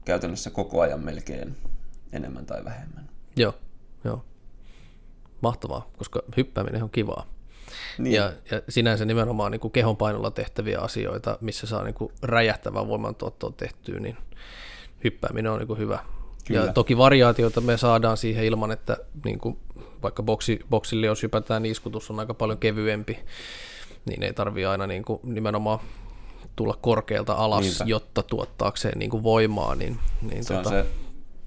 käytännössä koko ajan melkein enemmän tai vähemmän. Joo, joo. Mahtavaa, koska hyppääminen on kivaa. Niin. Ja, ja sinänsä nimenomaan niin kuin kehon painolla tehtäviä asioita, missä saa niin kuin räjähtävää voimantuottoa tehtyä, niin hyppääminen on niin kuin hyvä. Kyllä. Ja toki variaatioita me saadaan siihen ilman, että niin kuin vaikka boksi, boksille jos hypätään, niin iskutus on aika paljon kevyempi, niin ei tarvi aina niin kuin nimenomaan tulla korkealta alas, Niinpä. jotta tuottaakseen niin kuin voimaa. Niin, niin se tota... on se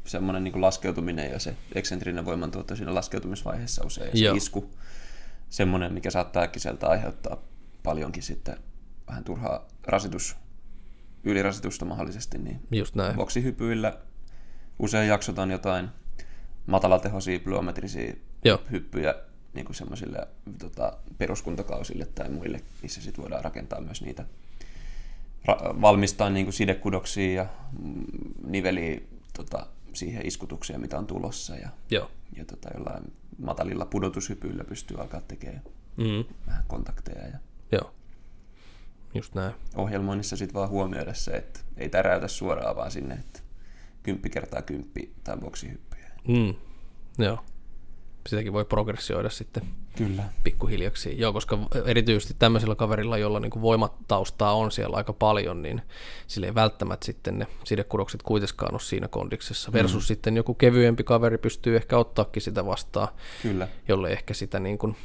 semmoinen niin laskeutuminen ja se eksentrinen voimantuotto siinä laskeutumisvaiheessa usein ja se isku, semmoinen, mikä saattaa äkkiseltä aiheuttaa paljonkin sitten vähän turhaa rasitus, ylirasitusta mahdollisesti, niin Just näin. boksihypyillä usein jaksotaan jotain matalatehoisia plyometrisiä Joo. hyppyjä niin kuin semmoisille tota, peruskuntakausille tai muille, missä sitten voidaan rakentaa myös niitä, ra- valmistaa niin kuin sidekudoksia ja mm, niveliä tota, siihen iskutukseen, mitä on tulossa ja, Joo. ja tota, jollain matalilla pudotushypyillä pystyy alkaa tekemään Mm. vähän kontakteja ja Joo. Just näin. ohjelmoinnissa sitten vaan huomioida se, että ei täräytä suoraan vaan sinne, että kymppi kertaa kymppi tai boksihyppyjä. Mm. Joo. Sitäkin voi progressioida sitten Kyllä. pikkuhiljaksi. Joo, koska erityisesti tämmöisellä kaverilla, jolla niin voimataustaa on siellä aika paljon, niin sille ei välttämättä sitten ne sidekudokset kuitenkaan ole siinä kondiksessa. Versus mm. sitten joku kevyempi kaveri pystyy ehkä ottaakin sitä vastaan, Kyllä. jolle ehkä sitä niin kuin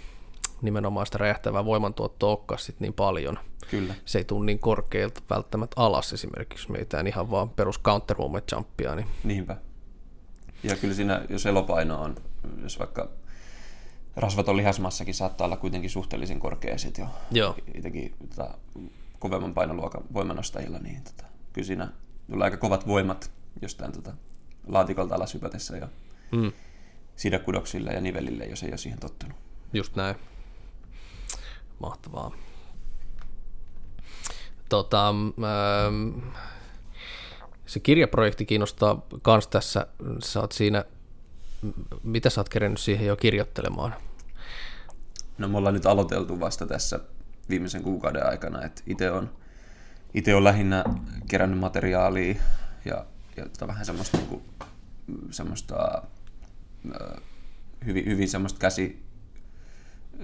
nimenomaan sitä räjähtävää voimantuottoa olekaan sit niin paljon. Kyllä. Se ei tule niin korkealta välttämättä alas esimerkiksi, meitä ihan vaan perus counter movement jumpia, niin Niinpä. Ja kyllä siinä, jos elopaino on, jos vaikka rasvaton lihasmassakin saattaa olla kuitenkin suhteellisen korkea sit jo joo, itsekin tota, kovemman painoluokan voimanostajilla, niin tota, kyllä siinä tulee aika kovat voimat jostain tota, laatikolta alas hypätessä jo mm, sidekudoksille ja nivelille, jos ei ole siihen tottunut. just näin. Mahtavaa. Tota, ähm, se kirjaprojekti kiinnostaa kans tässä. Sä oot siinä, mitä sä oot kerennyt siihen jo kirjoittelemaan? No me ollaan nyt aloiteltu vasta tässä viimeisen kuukauden aikana, että itse on, itse on lähinnä kerännyt materiaalia ja, ja tota vähän semmoista, niin kuin, semmoista hyvin, hyvin semmoista käsi,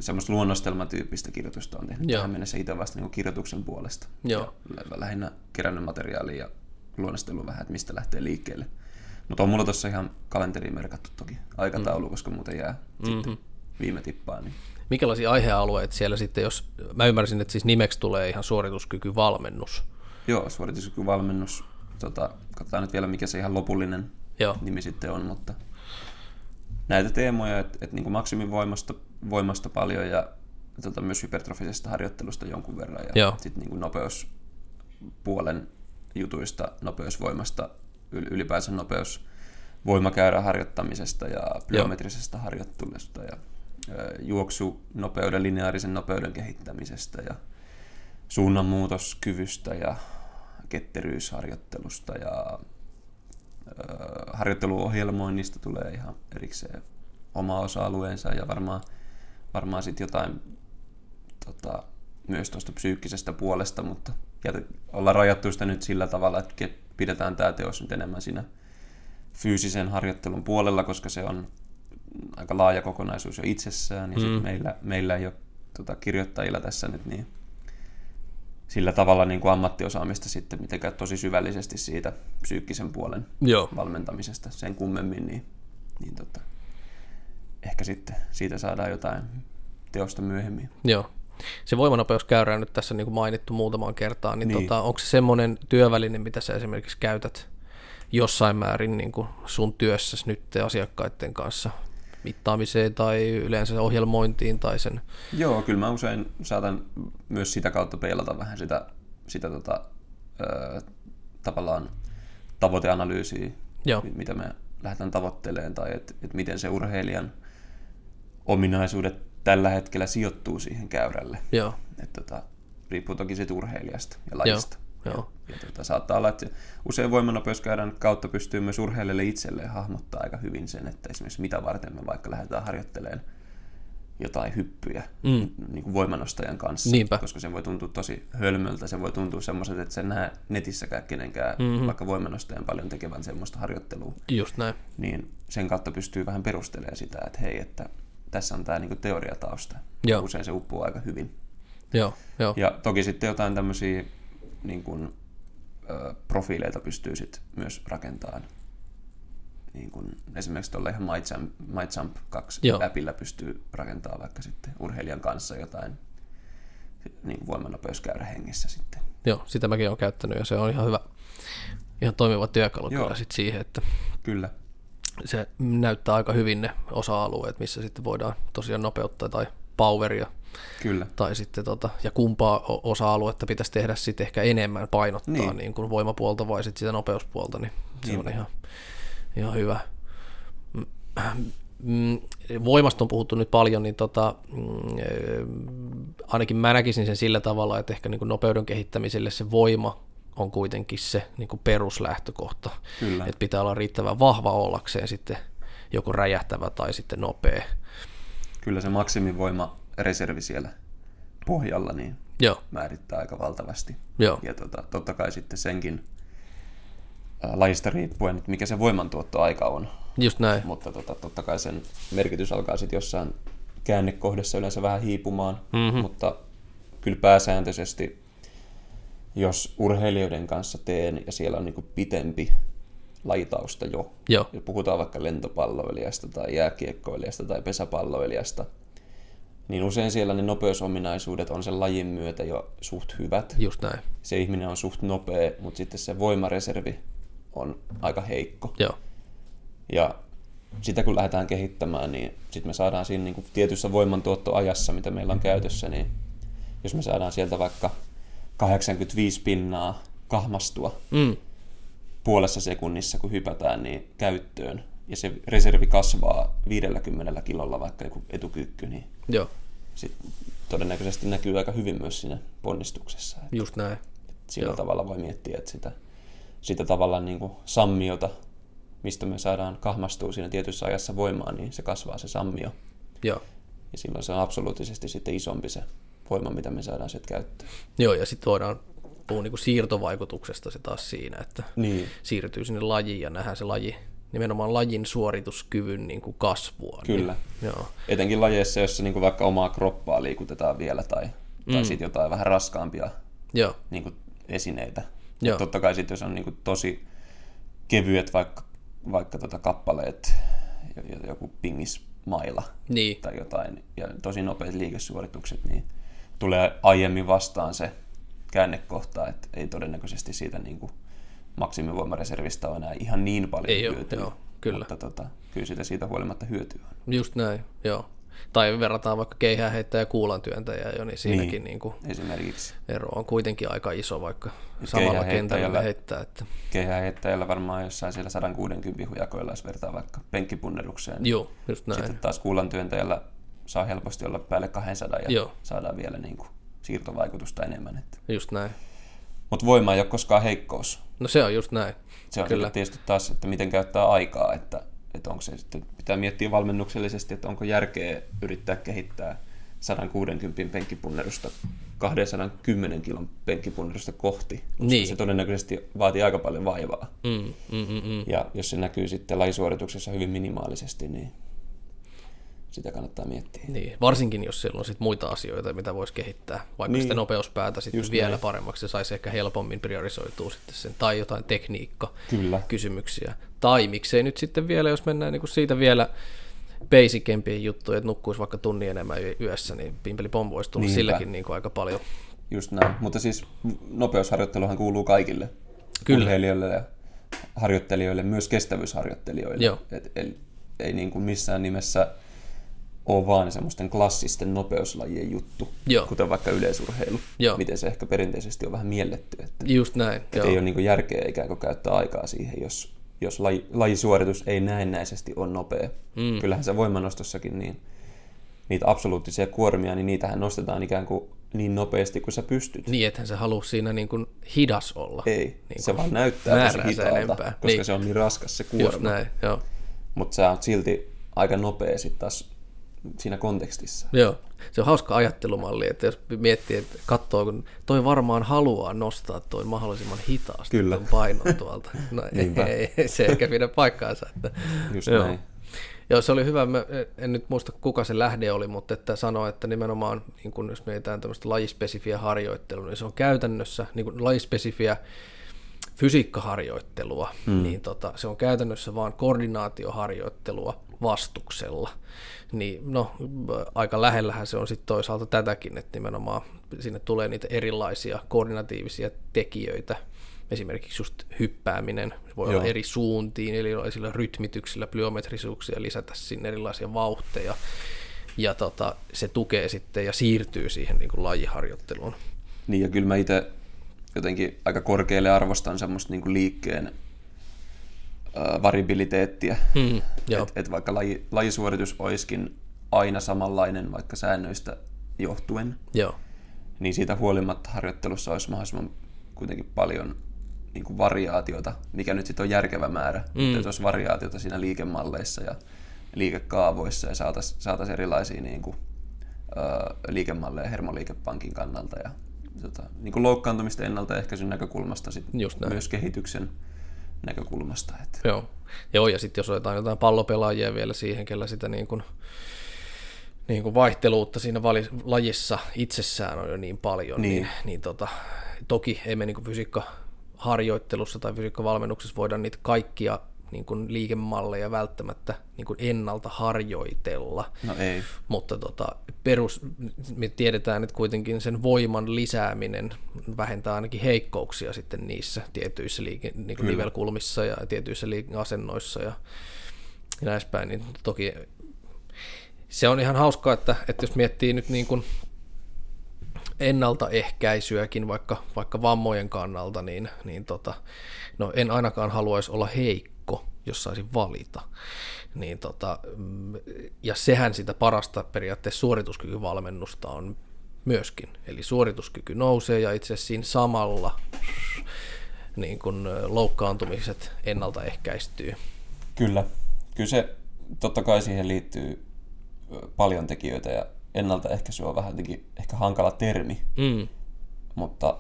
semmoista luonnostelmatyyppistä kirjoitusta on tehnyt Joo. tähän mennessä itse vasta niin kirjoituksen puolesta. Joo. Ja lähinnä kerännyt materiaalia ja luonnostellut vähän, että mistä lähtee liikkeelle. Mutta on mulla tuossa ihan kalenteriin merkattu toki aikataulu, mm. koska muuten jää mm-hmm. sitten viime tippaan. Niin. Minkälaisia aihealueita siellä sitten, jos mä ymmärsin, että siis nimeksi tulee ihan suorituskykyvalmennus. Joo, suorituskykyvalmennus. Tota, katsotaan nyt vielä, mikä se ihan lopullinen Joo, nimi sitten on, mutta näitä teemoja, että et niin maksimivoimasta voimasta paljon ja tota, myös hypertrofisesta harjoittelusta jonkun verran ja sitten niin nopeuspuolen jutuista, nopeusvoimasta, yl- ylipäänsä nopeus voimakäyrän harjoittamisesta ja plyometrisestä harjoittelusta ja ö, juoksu nopeuden, lineaarisen nopeuden kehittämisestä ja suunnanmuutoskyvystä ja ketteryysharjoittelusta ja harjoitteluohjelmoinnista tulee ihan erikseen oma osa-alueensa ja varmaan, varmaan sitten jotain tota, myös tuosta psyykkisestä puolesta, mutta jät- ollaan rajattu sitä nyt sillä tavalla, että pidetään tämä teos nyt enemmän siinä fyysisen harjoittelun puolella, koska se on aika laaja kokonaisuus jo itsessään, ja mm. sit meillä, meillä ei ole tota, kirjoittajilla tässä nyt niin sillä tavalla niin kuin ammattiosaamista sitten mitenkään tosi syvällisesti siitä psyykkisen puolen Joo. valmentamisesta sen kummemmin, niin, niin tota, ehkä sitten siitä saadaan jotain teosta myöhemmin. Joo. Se voimanopeuskäyrä on nyt tässä niin kuin mainittu muutamaan kertaan, niin, Niin. Tota, onko se semmoinen työväline, mitä sä esimerkiksi käytät jossain määrin niin kuin sun työssäsi nyt asiakkaiden kanssa mittaamiseen tai yleensä ohjelmointiin tai sen, Joo, kyllä mä usein saatan myös sitä kautta peilata vähän sitä, sitä tota, ö, tavallaan tavoiteanalyysiä, Joo. mi- mitä me lähdetään tavoittelemaan, tai että et miten se urheilijan ominaisuudet tällä hetkellä sijoittuu siihen käyrälle. joo, Et, tota, riippuu toki siitä urheilijasta ja lajista. joo, Ja, tota, saattaa olla, että usein voimanopeuskäyrän kautta pystyy myös urheilijalle itselleen hahmottaa aika hyvin sen, että esimerkiksi mitä varten me vaikka lähdetään harjoittelemaan jotain hyppyjä mm. niin kuin voimanostajan kanssa, Niinpä. koska se voi tuntua tosi hölmöltä, se voi tuntua semmoiset, että se näe netissäkään kenenkään, mm-hmm. vaikka voimanostajan paljon tekevän semmoista harjoittelua, just näin, niin sen kautta pystyy vähän perustelemaan sitä, että hei, että tässä on tämä niin teoriatausta. Joo. Usein se uppuu aika hyvin. joo, joo, Ja toki sitten jotain tämmöisiä niin kuin, ö, profiileita pystyy sit myös rakentamaan. Niin kuin esimerkiksi tuolla ihan My Jump, My Jump 2 Joo. läpillä pystyy rakentamaan vaikka sitten urheilijan kanssa jotain niin voimanopeuskäyrä hengissä sitten. joo, sitä mäkin olen käyttänyt ja se on ihan hyvä, ihan toimiva työkalu Joo. kyllä sit siihen, että Kyllä. Se näyttää aika hyvin ne osa-alueet, missä sitten voidaan tosiaan nopeuttaa tai poweria. Kyllä. Tai sitten tota, ja kumpaa osa-aluetta pitäisi tehdä sitten ehkä enemmän painottaa, niin. niin kuin voimapuolta vai sitten sitä nopeuspuolta, niin se niin. on ihan, ihan hyvä. Mm, voimasta on puhuttu nyt paljon, niin tota, mm, ainakin mä näkisin sen sillä tavalla, että ehkä niin kuin nopeuden kehittämiselle se voima on kuitenkin se niin kuin peruslähtökohta. Kyllä. Että pitää olla riittävän vahva ollakseen sitten joko räjähtävä tai sitten nopea. Kyllä se maksimivoima reservi siellä pohjalla niin Joo. määrittää aika valtavasti. Joo. Ja tota, totta kai sitten senkin ää, lajista riippuen, että mikä se voimantuottoaika on. Just näin. Mutta tota, totta kai sen merkitys alkaa sitten jossain käännekohdassa yleensä vähän hiipumaan, mm-hmm. mutta kyllä pääsääntöisesti, jos urheilijoiden kanssa teen ja siellä on niinku pitempi lajitausta jo, Joo. ja puhutaan vaikka lentopalloilijasta tai jääkiekkoilijasta tai pesäpalloilijasta, niin usein siellä ne nopeusominaisuudet on sen lajin myötä jo suht hyvät. Just näin. Se ihminen on suht nopea, mutta sitten se voimareservi on aika heikko. Joo. Ja sitä kun lähdetään kehittämään, niin sitten me saadaan siinä niin kuin tietyssä voimantuottoajassa, mitä meillä on käytössä, niin jos me saadaan sieltä vaikka 85 pinnaa kahmastua mm. puolessa sekunnissa, kun hypätään, niin käyttöön, ja se reservi kasvaa 50 kilolla vaikka joku etukyykky, niin Joo. Sit todennäköisesti näkyy aika hyvin myös siinä ponnistuksessa. Että Just näin. Sillä Joo. tavalla voi miettiä, että sitä, sitä tavallaan niin kuin sammiota, mistä me saadaan kahmastua siinä tietyssä ajassa voimaa, niin se kasvaa se sammio. Joo. Ja silloin se on absoluuttisesti sitten isompi se voima, mitä me saadaan sieltä käyttöön. Joo, ja sitten voidaan puhua niin kuin siirtovaikutuksesta se taas siinä, että niin. siirtyy sinne lajiin ja nähdään se laji nimenomaan lajin suorituskyvyn niin kuin kasvua. Kyllä. Niin, joo. Etenkin lajeissa, jossa niin kuin vaikka omaa kroppaa liikutetaan vielä tai, mm. tai sitten jotain vähän raskaampia joo. Niin kuin esineitä. Joo. Totta kai sitten, jos on niin kuin tosi kevyet vaikka, vaikka tota kappaleet, joku pingismaila niin. tai jotain, ja tosi nopeat liikesuoritukset, niin tulee aiemmin vastaan se käännekohta, että ei todennäköisesti siitä niin kuin maksimivoimareservistä on enää ihan niin paljon Ei hyötyä. Ole, joo, kyllä. Mutta tota, kyllä sitä siitä huolimatta hyötyä on. Just näin, joo. Tai verrataan vaikka keihää heittäjä ja kuulan työntäjä jo, niin siinäkin niin, niin kuin esimerkiksi. ero on kuitenkin aika iso, vaikka samalla kentällä heittää. Että... Keihää heittäjällä varmaan jossain siellä 160 hujakoilla, jos vertaa vaikka penkkipunnerukseen. Joo, just näin. Sitten taas kuulan työntäjällä saa helposti olla päälle 200 ja Joo. saadaan vielä niin kuin siirtovaikutusta enemmän. Että. Just näin. Mutta voima ei ole koskaan heikkous. No se on just näin. Se on Kyllä. tietysti taas, että miten käyttää aikaa, että, että onko se sitten, pitää miettiä valmennuksellisesti, että onko järkeä yrittää kehittää 160 penkkipunnerusta 210 kilon penkkipunnerusta kohti, niin. se todennäköisesti vaatii aika paljon vaivaa. Mm, mm, mm, mm. Ja jos se näkyy sitten lajisuorituksessa hyvin minimaalisesti, niin sitä kannattaa miettiä. Niin, varsinkin jos siellä on sit muita asioita, mitä voisi kehittää, vaikka niin. sitä nopeuspäätä sitten Just vielä näin. paremmaksi, se saisi ehkä helpommin priorisoitua sitten sen, tai jotain tekniikka Kyllä. kysymyksiä. Tai miksei nyt sitten vielä, jos mennään niin kuin siitä vielä basicempiin juttuja, että nukkuisi vaikka tunnin enemmän yössä, niin pimpeli pom voisi tulla Niinpä. silläkin niin kuin aika paljon. Just näin, mutta siis nopeusharjoitteluhan kuuluu kaikille Kyllä. urheilijoille ja harjoittelijoille, myös kestävyysharjoittelijoille. Joo. Et, el, ei niin kuin missään nimessä ole vaan semmoisten klassisten nopeuslajien juttu, Joo. kuten vaikka yleisurheilu, Joo. miten se ehkä perinteisesti on vähän mielletty. Että, Just näin. Että Joo. ei ole niin järkeä ikään kuin käyttää aikaa siihen, jos, jos laji, lajisuoritus ei näennäisesti ole nopea. Mm. Kyllähän se voimannostossakin niin niitä absoluuttisia kuormia, niin niitähän nostetaan ikään kuin niin nopeasti kuin sä pystyt. Niin, ethän se halua siinä niin kuin hidas olla. Ei, niin se vaan näyttää tosi hitaalta, koska niin. se on niin raskas se kuorma. Just näin, joo. Mutta sä oot silti aika nopea sitten taas siinä kontekstissa. Joo, se on hauska ajattelumalli, että jos miettii, että katsoo, kun toi varmaan haluaa nostaa toi mahdollisimman hitaasti Kyllä. Ton painon (laughs) tuolta. No ei, ei, se ehkä pidä paikkaansa. Että, Just joo. näin. Joo, se oli hyvä. Mä en nyt muista kuka se lähde oli, mutta että sanoi, että nimenomaan niin kun jos mietitään tämmöistä lajispesifiä harjoittelua, niin se on käytännössä niin kun lajispesifiä fysiikkaharjoittelua, hmm. niin tota, se on käytännössä vain koordinaatioharjoittelua vastuksella niin no aika lähellähän se on sitten toisaalta tätäkin, että nimenomaan sinne tulee niitä erilaisia koordinatiivisia tekijöitä, esimerkiksi just hyppääminen, voi Joo. olla eri suuntiin, erilaisilla rytmityksillä, plyometrisuuksia, lisätä sinne erilaisia vauhteja, ja tota, se tukee sitten ja siirtyy siihen niin kuin lajiharjoitteluun. Niin ja kyllä mä itse jotenkin aika korkealle arvostan semmoista niin kuin liikkeen variabiliteettia. Hmm, että et vaikka laji, lajisuoritus olisikin aina samanlainen vaikka säännöistä johtuen, Joo. niin siitä huolimatta harjoittelussa olisi mahdollisimman kuitenkin paljon niin kuin variaatiota, mikä nyt sitten on järkevä määrä, mm. että olisi variaatiota siinä liikemalleissa ja liikekaavoissa ja saataisiin saatais erilaisia niin kuin, ö, liikemalleja hermoliikepankin kannalta ja tota, niin kuin loukkaantumista ennaltaehkäisyn näkökulmasta sit myös kehityksen näkökulmasta. Että. Joo. Joo, ja sitten jos otetaan jotain pallopelaajia vielä siihen, kellä sitä niin kuin, niin kuin vaihteluutta siinä vali, lajissa itsessään on jo niin paljon, niin, niin, niin tota, toki emme niin fysiikka harjoittelussa tai fysiikkavalmennuksessa voida niitä kaikkia niin kuin liikemalleja välttämättä niin kuin ennalta harjoitella. No ei. Mutta tota, perus, me tiedetään, että kuitenkin sen voiman lisääminen vähentää ainakin heikkouksia sitten niissä tietyissä liike, niin kuin nivelkulmissa ja tietyissä asennoissa ja, ja näin päin. Niin toki se on ihan hauskaa, että, että jos miettii nyt niin kuin ennaltaehkäisyäkin vaikka, vaikka vammojen kannalta, niin, niin tota, no en ainakaan haluaisi olla heikko, jos saisin valita. Niin tota, mm, ja sehän sitä parasta periaatteessa suorituskykyvalmennusta on myöskin. Eli suorituskyky nousee ja itse asiassa siinä samalla niin kun loukkaantumiset ennaltaehkäistyy. Kyllä. Kyllä se totta kai siihen liittyy paljon tekijöitä ja ennaltaehkäisy on vähän jotenkin ehkä hankala termi, mm. mutta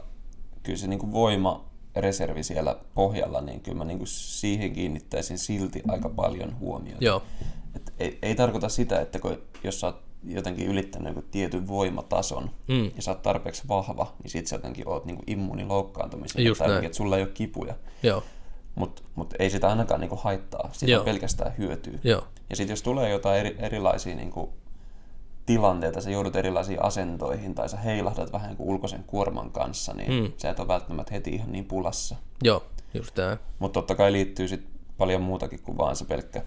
kyllä se niin kuin voima, reservi siellä pohjalla, niin kyllä mä niin kuin siihen kiinnittäisin silti aika paljon huomiota. Joo. Et ei, ei tarkoita sitä, että kun, jos sä oot jotenkin ylittänyt joku tietyn voimatason mm. ja sä oot tarpeeksi vahva, niin sit sä jotenkin oot niin immuuni loukkaantumiseen. Tai että sulla ei ole kipuja. Joo. Mutta mut ei sitä ainakaan niinku haittaa, sitä Joo. pelkästään hyötyy. Joo. Ja sitten jos tulee jotain eri, erilaisia niinku tilanteita, sä joudut erilaisiin asentoihin tai sä heilahdat vähän kuin ulkoisen kuorman kanssa, niin mm. sä et ole välttämättä heti ihan niin pulassa. Joo, just tämä. Mutta totta kai liittyy sit paljon muutakin kuin vaan se pelkkä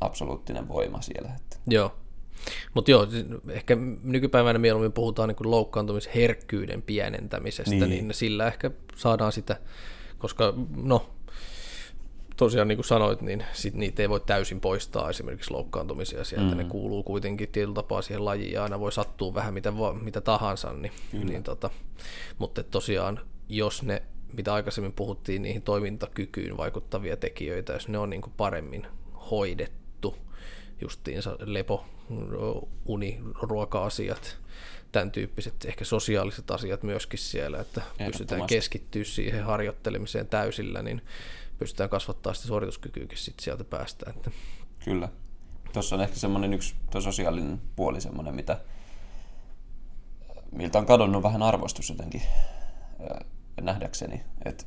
absoluuttinen voima siellä. Että. Joo. Mutta joo, ehkä nykypäivänä mieluummin puhutaan niin loukkaantumisherkkyyden pienentämisestä, niin. niin sillä ehkä saadaan sitä, koska no, tosiaan niin kuin sanoit, niin sit niitä ei voi täysin poistaa esimerkiksi loukkaantumisia sieltä, mm. ne kuuluu kuitenkin tietyllä tapaa siihen lajiin ja aina voi sattua vähän mitä, mitä tahansa, niin, niin tota, mutta tosiaan jos ne, mitä aikaisemmin puhuttiin, niihin toimintakykyyn vaikuttavia tekijöitä, jos ne on niin kuin paremmin hoidettu, justiinsa lepo, uni, ruoka-asiat, tämän tyyppiset ehkä sosiaaliset asiat myöskin siellä, että pystytään keskittyä siihen harjoittelemiseen täysillä, niin pystytään kasvattaa sitä suorituskykyykin sit sieltä päästä. Että. Kyllä. Tuossa on ehkä semmoinen yksi tuo sosiaalinen puoli semmoinen, mitä, miltä on kadonnut vähän arvostus jotenkin nähdäkseni. Että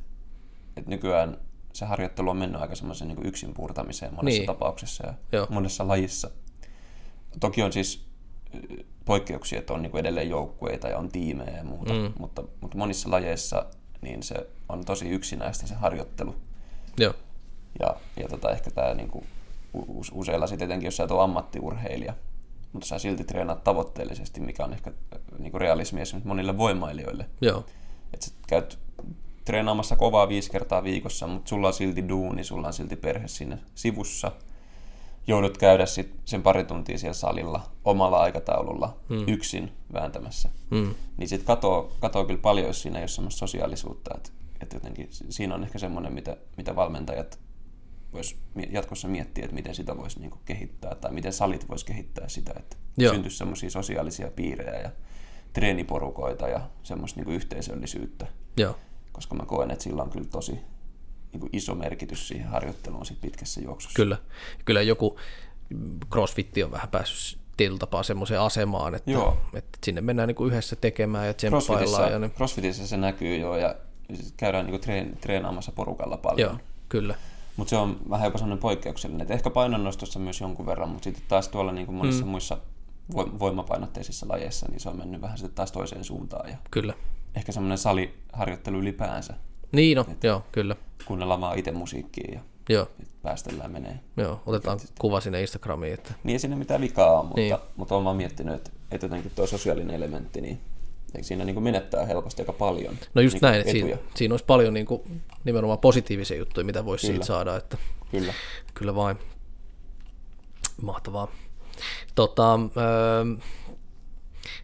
et nykyään se harjoittelu on mennyt aika semmoisen niin yksin puurtamiseen monessa niin. tapauksessa ja Joo. monessa lajissa. Toki on siis poikkeuksia, että on niin kuin edelleen joukkueita ja on tiimejä ja muuta, mm. mutta, mutta monissa lajeissa niin se on tosi yksinäistä se harjoittelu. Joo. Ja, ja tota, ehkä tämä niinku, useilla sitten tietenkin, jos sä et ole ammattiurheilija, mutta sä silti treenaat tavoitteellisesti, mikä on ehkä niinku realismi esimerkiksi monille voimailijoille. Joo. Että sä käyt treenaamassa kovaa viisi kertaa viikossa, mutta sulla on silti duuni, sulla on silti perhe siinä sivussa. Joudut käydä sit sen pari tuntia siellä salilla omalla aikataululla mm. yksin vääntämässä. Mm. Niin sitten katoo, katoo kyllä paljon, jos siinä ei ole semmoista sosiaalisuutta. Että että jotenkin siinä on ehkä semmoinen, mitä, mitä valmentajat vois jatkossa miettiä, että miten sitä voisi niinku kehittää tai miten salit voisi kehittää sitä, että Joo. syntyisi semmoisia sosiaalisia piirejä ja treeniporukoita ja semmoista niinku yhteisöllisyyttä. Joo. Koska mä koen, että sillä on kyllä tosi niinku iso merkitys siihen harjoitteluun sit pitkässä juoksussa. Kyllä. Kyllä joku crossfitti on vähän päässyt tietyllä tapaa semmoiseen asemaan, että, Joo. että sinne mennään niin kuin yhdessä tekemään ja tsemppaillaan. Ja ne... Crossfitissä se näkyy jo ja käydään niin treen, treenaamassa porukalla paljon. Joo, kyllä. Mutta se on vähän jopa sellainen poikkeuksellinen. Et ehkä painonnostossa myös jonkun verran, mutta sitten taas tuolla niin kuin monissa mm. muissa voimapainotteisissa lajeissa, niin se on mennyt vähän sitten taas toiseen suuntaan. Ja kyllä. Ehkä semmoinen saliharjoittelu ylipäänsä. Niin no, joo, kyllä. Kuunnellaan vaan itse musiikkia ja Joo. päästellään menee. Joo, otetaan Sitten. kuva sinne Instagramiin. Että... Niin ei siinä mitään vikaa ole, mutta, niin. mutta olen vaan miettinyt, että, että jotenkin tuo sosiaalinen elementti, niin eikö siinä niin kuin menettää helposti aika paljon No just niin näin, että siinä, siinä olisi paljon niin kuin, nimenomaan positiivisia juttuja, mitä voisi siitä saada. Että, kyllä. Kyllä vain. Mahtavaa. Tota, öö,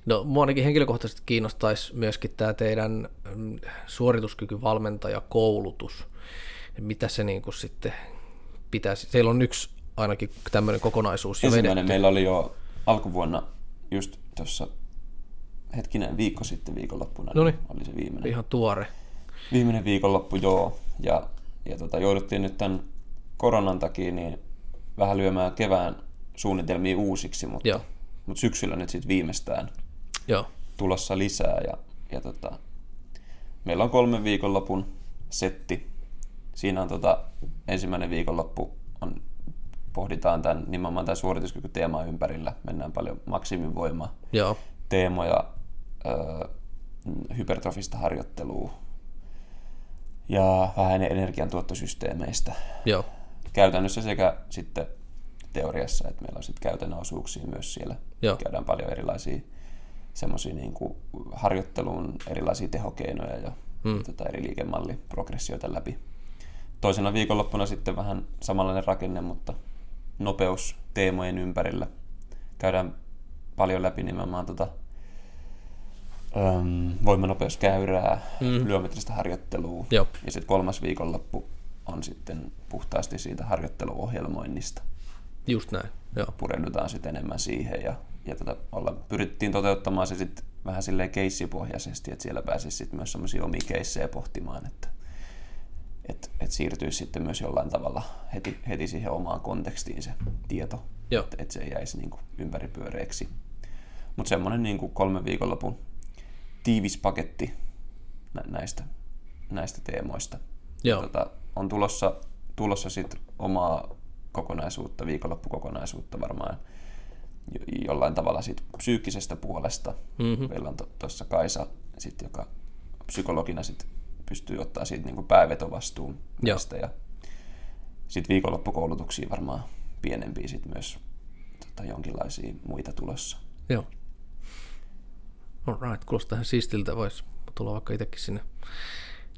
no, mua ainakin henkilökohtaisesti kiinnostaisi myöskin tämä teidän mm, suorituskykyvalmentajakoulutus. Mitä se niin kuin sitten pitäisi, teillä on yksi ainakin tämmöinen kokonaisuus jo Ensimmäinen vedetty. meillä oli jo alkuvuonna just tuossa hetkinen viikko sitten viikonloppuna, Noniin. niin oli se viimeinen. Ihan tuore. Viimeinen viikonloppu, joo. Ja, ja tota, jouduttiin nyt tämän koronan takia niin vähän lyömään kevään suunnitelmia uusiksi, mutta, joo. mutta syksyllä nyt sitten viimeistään joo. tulossa lisää. Ja, ja tota, meillä on kolmen viikonlopun setti. Siinä on tota, ensimmäinen viikonloppu on, pohditaan tämän, nimenomaan tämän suorituskykyteeman ympärillä. Mennään paljon maksimivoima Joo. teemoja, ö, hypertrofista harjoittelua ja vähän energiantuottosysteemeistä. Joo. Käytännössä sekä sitten teoriassa, että meillä on sitten käytännön osuuksia myös siellä. Joo. Käydään paljon erilaisia semmoisia niin harjoitteluun erilaisia tehokeinoja ja hmm. tota eri liikemalliprogressioita läpi. Toisena viikonloppuna sitten vähän samanlainen rakenne, mutta nopeus teemojen ympärillä. Käydään paljon läpi nimenomaan tota, äm, voimanopeuskäyrää, mm. lyömetristä harjoittelua. Ja sitten kolmas viikonloppu on sitten puhtaasti siitä harjoitteluohjelmoinnista. Just näin, joo. Pureudutaan sitten enemmän siihen ja, ja tota, olla, pyrittiin toteuttamaan se sitten vähän silleen keissipohjaisesti, että siellä pääsisi sitten myös semmoisia omia keissejä pohtimaan, että et, et siirtyisi sitten myös jollain tavalla heti, heti siihen omaan kontekstiin se tieto, että et se ei jäisi niin ympäripyöreäksi. Mutta semmoinen niin kolmen viikonlopun tiivis paketti näistä, näistä teemoista. Joo. Tota, on tulossa, tulossa sit omaa kokonaisuutta, viikonloppukokonaisuutta varmaan jollain tavalla sit psyykkisestä puolesta. Mm-hmm. Meillä on tuossa to, Kaisa, sit, joka psykologina sit pystyy ottaa siitä niin päävetovastuun näistä. Ja sitten viikonloppukoulutuksia varmaan pienempiä sit myös tota, jonkinlaisia muita tulossa. Joo. Alright, kuulostaa ihan siistiltä. Voisi tulla vaikka itsekin sinne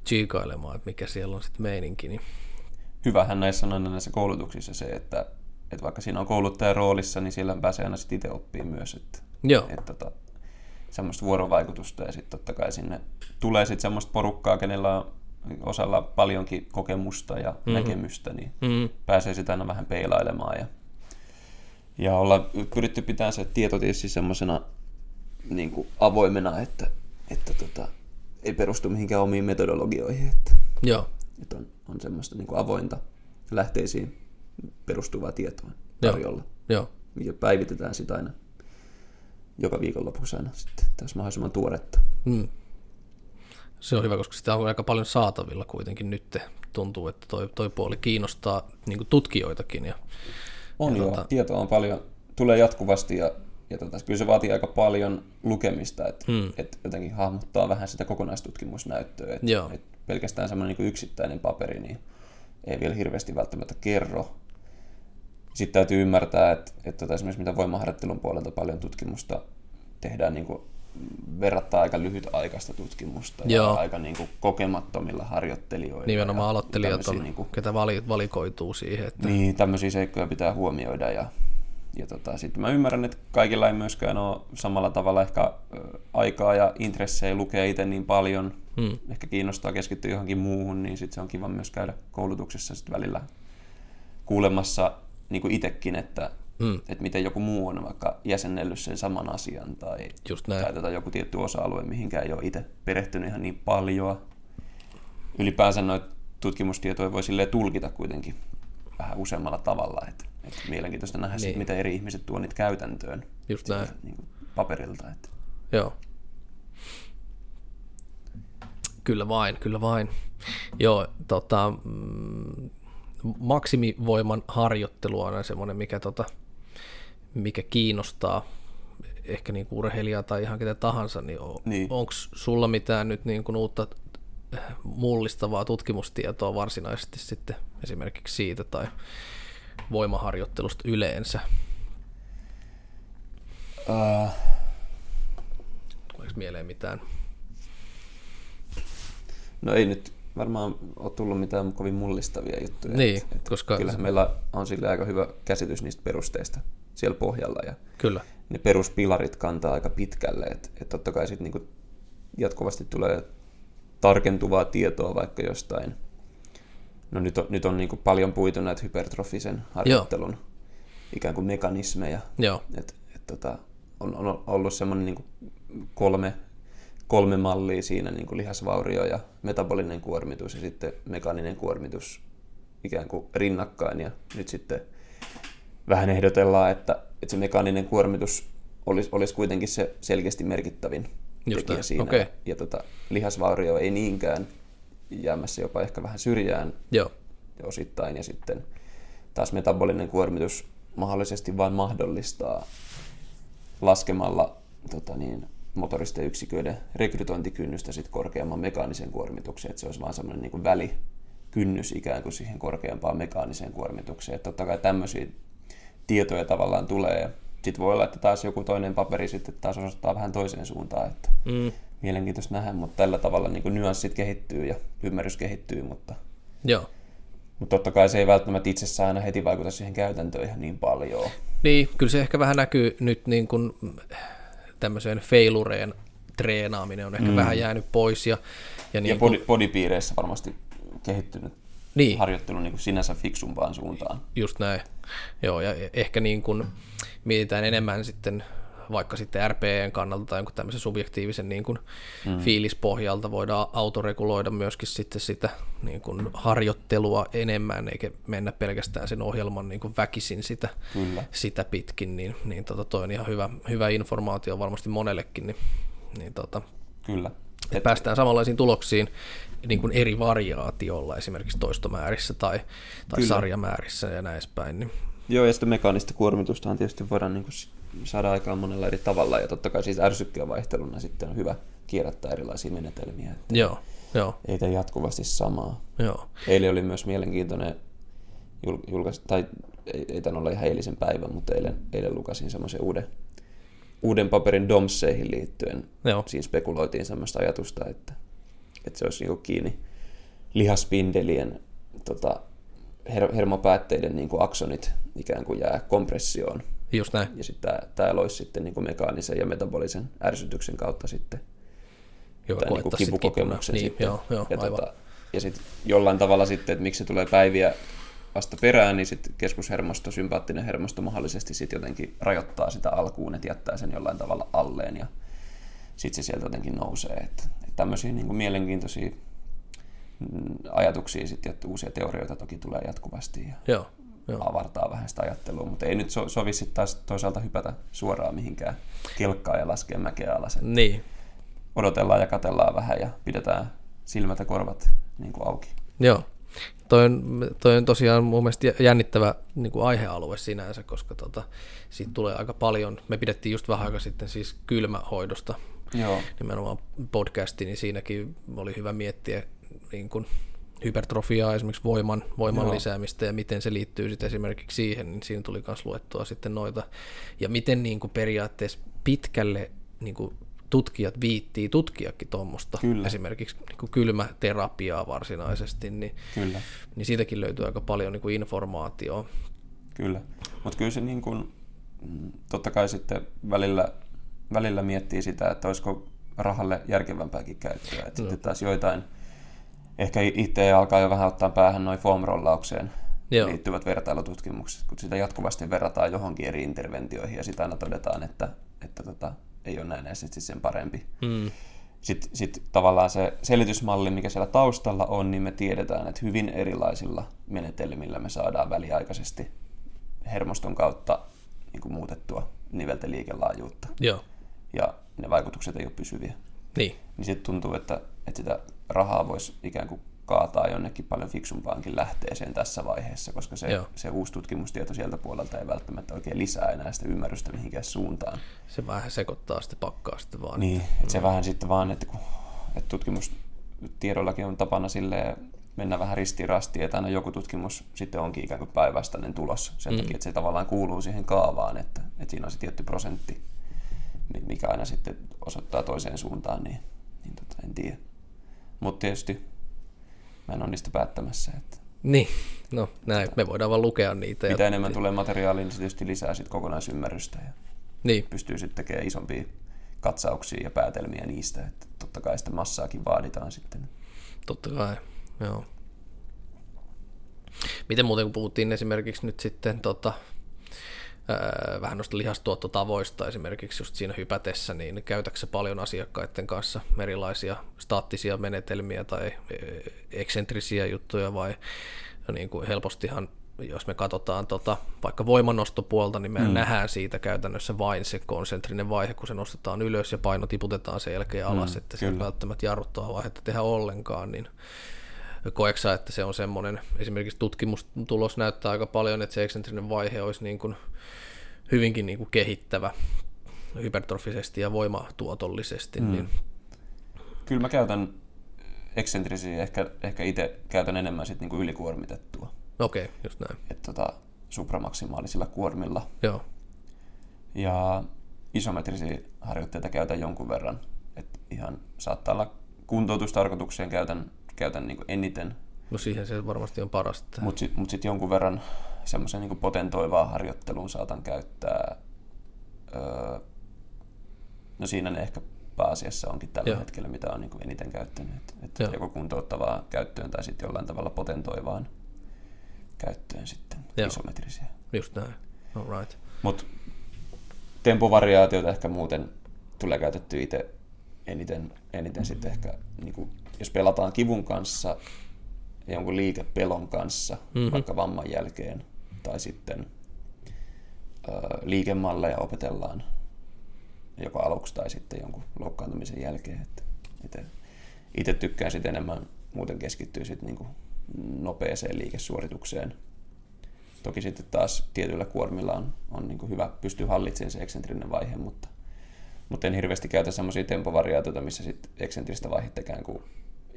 tsiikailemaan, että mikä siellä on sitten meininki. Niin... Hyvähän näissä on aina näissä koulutuksissa se, että, että vaikka siinä on kouluttajan roolissa, niin siellä pääsee aina sitten itse oppimaan myös. Että, Joo. Että, että tota, semmoista vuorovaikutusta ja sitten totta kai sinne tulee sitten semmoista porukkaa, kenellä on osalla paljonkin kokemusta ja mm-hmm. näkemystä, niin mm-hmm. pääsee sitä aina vähän peilailemaan ja, ja olla pyritty pitämään se tieto tietysti semmoisena niin kuin avoimena, että, että tota, ei perustu mihinkään omiin metodologioihin, että, Joo. että on, on semmoista niin kuin avointa lähteisiin perustuvaa tietoa tarjolla. Joo. Ja päivitetään sitä aina joka viikonlopuksi aina sitten, että olisi mahdollisimman tuoretta. Hmm. Se on hyvä, koska sitä on aika paljon saatavilla kuitenkin nyt. Tuntuu, että toi, toi puoli kiinnostaa niin tutkijoitakin. Ja, on ja joo, tota... tietoa on paljon, tulee jatkuvasti ja ja tota, kyllä se vaatii aika paljon lukemista, että hmm. et jotenkin hahmottaa vähän sitä kokonaistutkimusnäyttöä. Että et pelkästään semmoinen niin yksittäinen paperi niin ei vielä hirveästi välttämättä kerro. Sitten täytyy ymmärtää, että, että tota, esimerkiksi mitä voimaharjoittelun puolelta paljon tutkimusta tehdään niin kuin verrattaa aika lyhytaikaista tutkimusta Joo. ja aika niin kuin kokemattomilla harjoittelijoilla. Nimenomaan aloittelijat on, niin kuin, ketä valikoituu siihen. Että... Niin, tämmöisiä seikkoja pitää huomioida ja ja tota, sitten mä ymmärrän, että kaikilla ei myöskään ole samalla tavalla ehkä aikaa ja intressejä lukea itse niin paljon. Hmm. Ehkä kiinnostaa keskittyä johonkin muuhun, niin sitten se on kiva myös käydä koulutuksessa sit välillä kuulemassa niin kuin itsekin, että, hmm. että miten joku muu on vaikka jäsennellyt sen saman asian tai, Just näin. tai tota joku tietty osa-alue, mihinkään ei ole itse perehtynyt ihan niin paljon. Ylipäänsä noita tutkimustietoja voi tulkita kuitenkin vähän useammalla tavalla. Että, että mielenkiintoista nähdä, niin. sit, miten eri ihmiset tuo niitä käytäntöön Just näin. Niin kuin paperilta. Että. Joo. Kyllä vain, kyllä vain. Joo, tota, mm, maksimivoiman harjoittelu on semmoinen, mikä, tota, mikä kiinnostaa ehkä niin urheilijaa tai ihan ketä tahansa, niin, on, niin. onko sulla mitään nyt niin kuin uutta mullistavaa tutkimustietoa varsinaisesti sitten esimerkiksi siitä tai voimaharjoittelusta yleensä? Uh. Tuleeko mieleen mitään? No ei nyt varmaan ole tullut mitään kovin mullistavia juttuja. Niin, et, et koska... Kyllähän meillä on sille aika hyvä käsitys niistä perusteista siellä pohjalla. Ja Kyllä. Ne peruspilarit kantaa aika pitkälle. Että et totta kai sitten niinku jatkuvasti tulee tarkentuvaa tietoa vaikka jostain. No nyt on, nyt on niinku paljon puitu näitä hypertrofisen harjoittelun Joo. ikään kuin mekanismeja. Joo. Et, et tota, on, on ollut semmoinen niinku kolme kolme mallia siinä, niin kuin lihasvaurio ja metabolinen kuormitus ja sitten mekaaninen kuormitus ikään kuin rinnakkain. Ja nyt sitten vähän ehdotellaan, että, että se mekaaninen kuormitus olisi, olisi kuitenkin se selkeästi merkittävin Just tekijä siinä. Okay. Ja, ja tota, lihasvaurio ei niinkään jäämässä jopa ehkä vähän syrjään Joo. osittain. Ja sitten taas metabolinen kuormitus mahdollisesti vain mahdollistaa laskemalla tota niin, motoristen yksiköiden rekrytointikynnystä sit korkeamman mekaanisen kuormituksen, että se olisi vaan semmoinen niin välikynnys ikään kuin siihen korkeampaan mekaaniseen kuormitukseen. Että totta kai tämmöisiä tietoja tavallaan tulee. Sitten voi olla, että taas joku toinen paperi sitten taas osoittaa vähän toiseen suuntaan, että mm. Mielenkiintoista nähdä, mutta tällä tavalla niin nyanssit kehittyy ja ymmärrys kehittyy, mutta, Joo. mutta totta kai se ei välttämättä itsessään aina heti vaikuta siihen käytäntöön ihan niin paljon. Niin, kyllä se ehkä vähän näkyy nyt niin kuin tämmöiseen failureen treenaaminen on ehkä mm. vähän jäänyt pois. Ja, ja, niin ja body, bodypiireissä varmasti kehittynyt niin. harjoittelu niin kuin sinänsä fiksumpaan suuntaan. Just näin. Joo, ja ehkä niin kuin mietitään enemmän sitten vaikka sitten RPEn kannalta tai jonkun tämmöisen subjektiivisen niin kuin mm. fiilispohjalta voidaan autoreguloida myöskin sitten sitä niin kuin harjoittelua enemmän, eikä mennä pelkästään sen ohjelman niin kuin väkisin sitä, Kyllä. sitä pitkin, niin, niin tota, toi on ihan hyvä, hyvä informaatio varmasti monellekin, niin, niin tota, Kyllä. Et päästään samanlaisiin tuloksiin niin kuin eri variaatiolla, esimerkiksi toistomäärissä tai, tai sarjamäärissä ja näin päin. Niin. Joo, ja sitten mekaanista kuormitustahan tietysti voidaan niin kuin saada aikaan monella eri tavalla, ja totta kai siis ärsykkeen vaihteluna sitten on hyvä kierrättää erilaisia menetelmiä. Että joo, joo. Ei tee jatkuvasti samaa. Joo. Eilen oli myös mielenkiintoinen julkais, tai ei, ei tämän olla ihan eilisen päivän, mutta eilen, eilen lukasin semmoisen uuden, uuden paperin domseihin liittyen. Joo. Siinä spekuloitiin semmoista ajatusta, että, että se olisi niin kiinni lihaspindelien tota, her, hermopäätteiden niin kuin aksonit ikään kuin jää kompressioon Just näin. Ja sitten tämä, tämä loisi sitten niin kuin mekaanisen ja metabolisen ärsytyksen kautta sitten joo, tämän niin kipukokemuksen niin, sitten. Joo, joo, ja, tota, ja sitten jollain tavalla sitten, että miksi se tulee päiviä vasta perään, niin sitten keskushermosto, sympaattinen hermosto mahdollisesti sitten jotenkin rajoittaa sitä alkuun, että jättää sen jollain tavalla alleen ja sitten se sieltä jotenkin nousee. Että, että tämmöisiä niin kuin mielenkiintoisia mm, ajatuksia sitten, että uusia teorioita toki tulee jatkuvasti. Ja, Joo. Joo. avartaa vähän sitä ajattelua, mutta ei nyt so, sovi sitten taas toisaalta hypätä suoraan mihinkään kelkkaan ja laskea mäkeä alas. Niin. Odotellaan ja katellaan vähän ja pidetään silmät ja korvat niin kuin auki. Joo. Toi on, toi on tosiaan mun mielestä jännittävä niin kuin aihealue sinänsä, koska tota, siitä tulee aika paljon. Me pidettiin just vähän aika sitten siis kylmähoidosta Joo. nimenomaan podcasti, niin siinäkin oli hyvä miettiä niin kuin hypertrofiaa, esimerkiksi voiman, voiman Joo. lisäämistä ja miten se liittyy sitten esimerkiksi siihen, niin siinä tuli myös luettua sitten noita. Ja miten niin kuin periaatteessa pitkälle niin kuin tutkijat viittii tutkiakin tuommoista, esimerkiksi niin kuin kylmäterapiaa varsinaisesti, niin, kyllä. niin siitäkin löytyy aika paljon niin kuin informaatiota. Kyllä, mutta kyllä se niin kuin, totta kai sitten välillä, välillä miettii sitä, että olisiko rahalle järkevämpääkin käyttöä, että no. sitten taas joitain – ehkä itse alkaa jo vähän ottaa päähän noin foam-rollaukseen Joo. liittyvät vertailututkimukset, kun sitä jatkuvasti verrataan johonkin eri interventioihin ja sitä aina todetaan, että, että tota, ei ole näin edes sen parempi. Mm. Sitten sit tavallaan se selitysmalli, mikä siellä taustalla on, niin me tiedetään, että hyvin erilaisilla menetelmillä me saadaan väliaikaisesti hermoston kautta niin kuin muutettua nivelten liikelaajuutta. Joo. Ja ne vaikutukset ei ole pysyviä. Niin. Niin sitten tuntuu, että, että sitä rahaa voisi ikään kuin kaataa jonnekin paljon fiksumpaankin lähteeseen tässä vaiheessa, koska se, se uusi tutkimustieto sieltä puolelta ei välttämättä oikein lisää enää sitä ymmärrystä mihinkään suuntaan. Se vähän sekoittaa sitten pakkaa sitten vaan. Niin, että se mm. vähän sitten vaan, että, kun, että tutkimus tiedollakin on tapana sille mennä vähän ristiin rastiin, että aina joku tutkimus sitten onkin ikään kuin päinvastainen tulos sen mm. takia, että se tavallaan kuuluu siihen kaavaan, että, että siinä on se tietty prosentti, mikä aina sitten osoittaa toiseen suuntaan, niin, niin tota, en tiedä. Mutta tietysti mä en ole niistä päättämässä. Että niin, no näin, me voidaan vaan lukea niitä. Mitä ja... enemmän tulee materiaalia, niin se tietysti lisää sit kokonaisymmärrystä ja niin. pystyy sitten tekemään isompia katsauksia ja päätelmiä niistä, että totta kai sitä massaakin vaaditaan sitten. Totta kai, joo. Miten muuten, kun puhuttiin esimerkiksi nyt sitten tota, ää, vähän noista lihastuottotavoista esimerkiksi just siinä hypätessä, niin käytätkö paljon asiakkaiden kanssa erilaisia staattisia menetelmiä tai eksentrisiä juttuja vai niin kuin helpostihan jos me katsotaan tota, vaikka voimanostopuolta, niin me mm. nähdään siitä käytännössä vain se konsentrinen vaihe, kun se nostetaan ylös ja paino tiputetaan sen jälkeen alas, mm, että se ei välttämättä jarruttaa vaihetta tehdä ollenkaan, niin koeksa, että se on semmoinen, esimerkiksi tutkimustulos näyttää aika paljon, että se eksentrinen vaihe olisi niin kuin hyvinkin niin kuin kehittävä hypertrofisesti ja voimatuotollisesti. Mm. Niin... Kyllä mä käytän eksentrisiä, ehkä, ehkä itse käytän enemmän sit niin kuin ylikuormitettua. Okei, okay, just näin. Että tota, supramaksimaalisilla kuormilla. Joo. Ja isometrisiä harjoitteita käytän jonkun verran. Et ihan saattaa olla kuntoutustarkoitukseen käytän, käytän niin eniten. No siihen se varmasti on parasta. Mutta sitten mut sit jonkun verran semmoisen niin potentoivaa harjoitteluun saatan käyttää. Öö, no siinä ne ehkä pääasiassa onkin tällä Joo. hetkellä, mitä on niin kuin eniten käyttänyt. Että joko kuntouttavaa käyttöön tai sitten jollain tavalla potentoivaan käyttöön sitten Joo. isometrisiä. Just näin. All right. Mutta tempovariaatioita ehkä muuten tulee käytetty itse eniten, eniten sitten ehkä, niin kuin, jos pelataan kivun kanssa jonkun liikepelon kanssa, mm-hmm. vaikka vamman jälkeen, tai sitten ö, liikemalleja opetellaan joko aluksi tai sitten jonkun loukkaantumisen jälkeen. Että, että itse tykkään sitten enemmän muuten keskittyä sitten niin kuin nopeeseen liikesuoritukseen. Toki sitten taas tietyillä kuormilla on, on niin kuin hyvä pystyä hallitsemaan se eksentrinen vaihe, mutta, mutta en hirveästi käytä semmoisia tempovariaatioita, missä sitten eksentristä vaihetta ikään kuin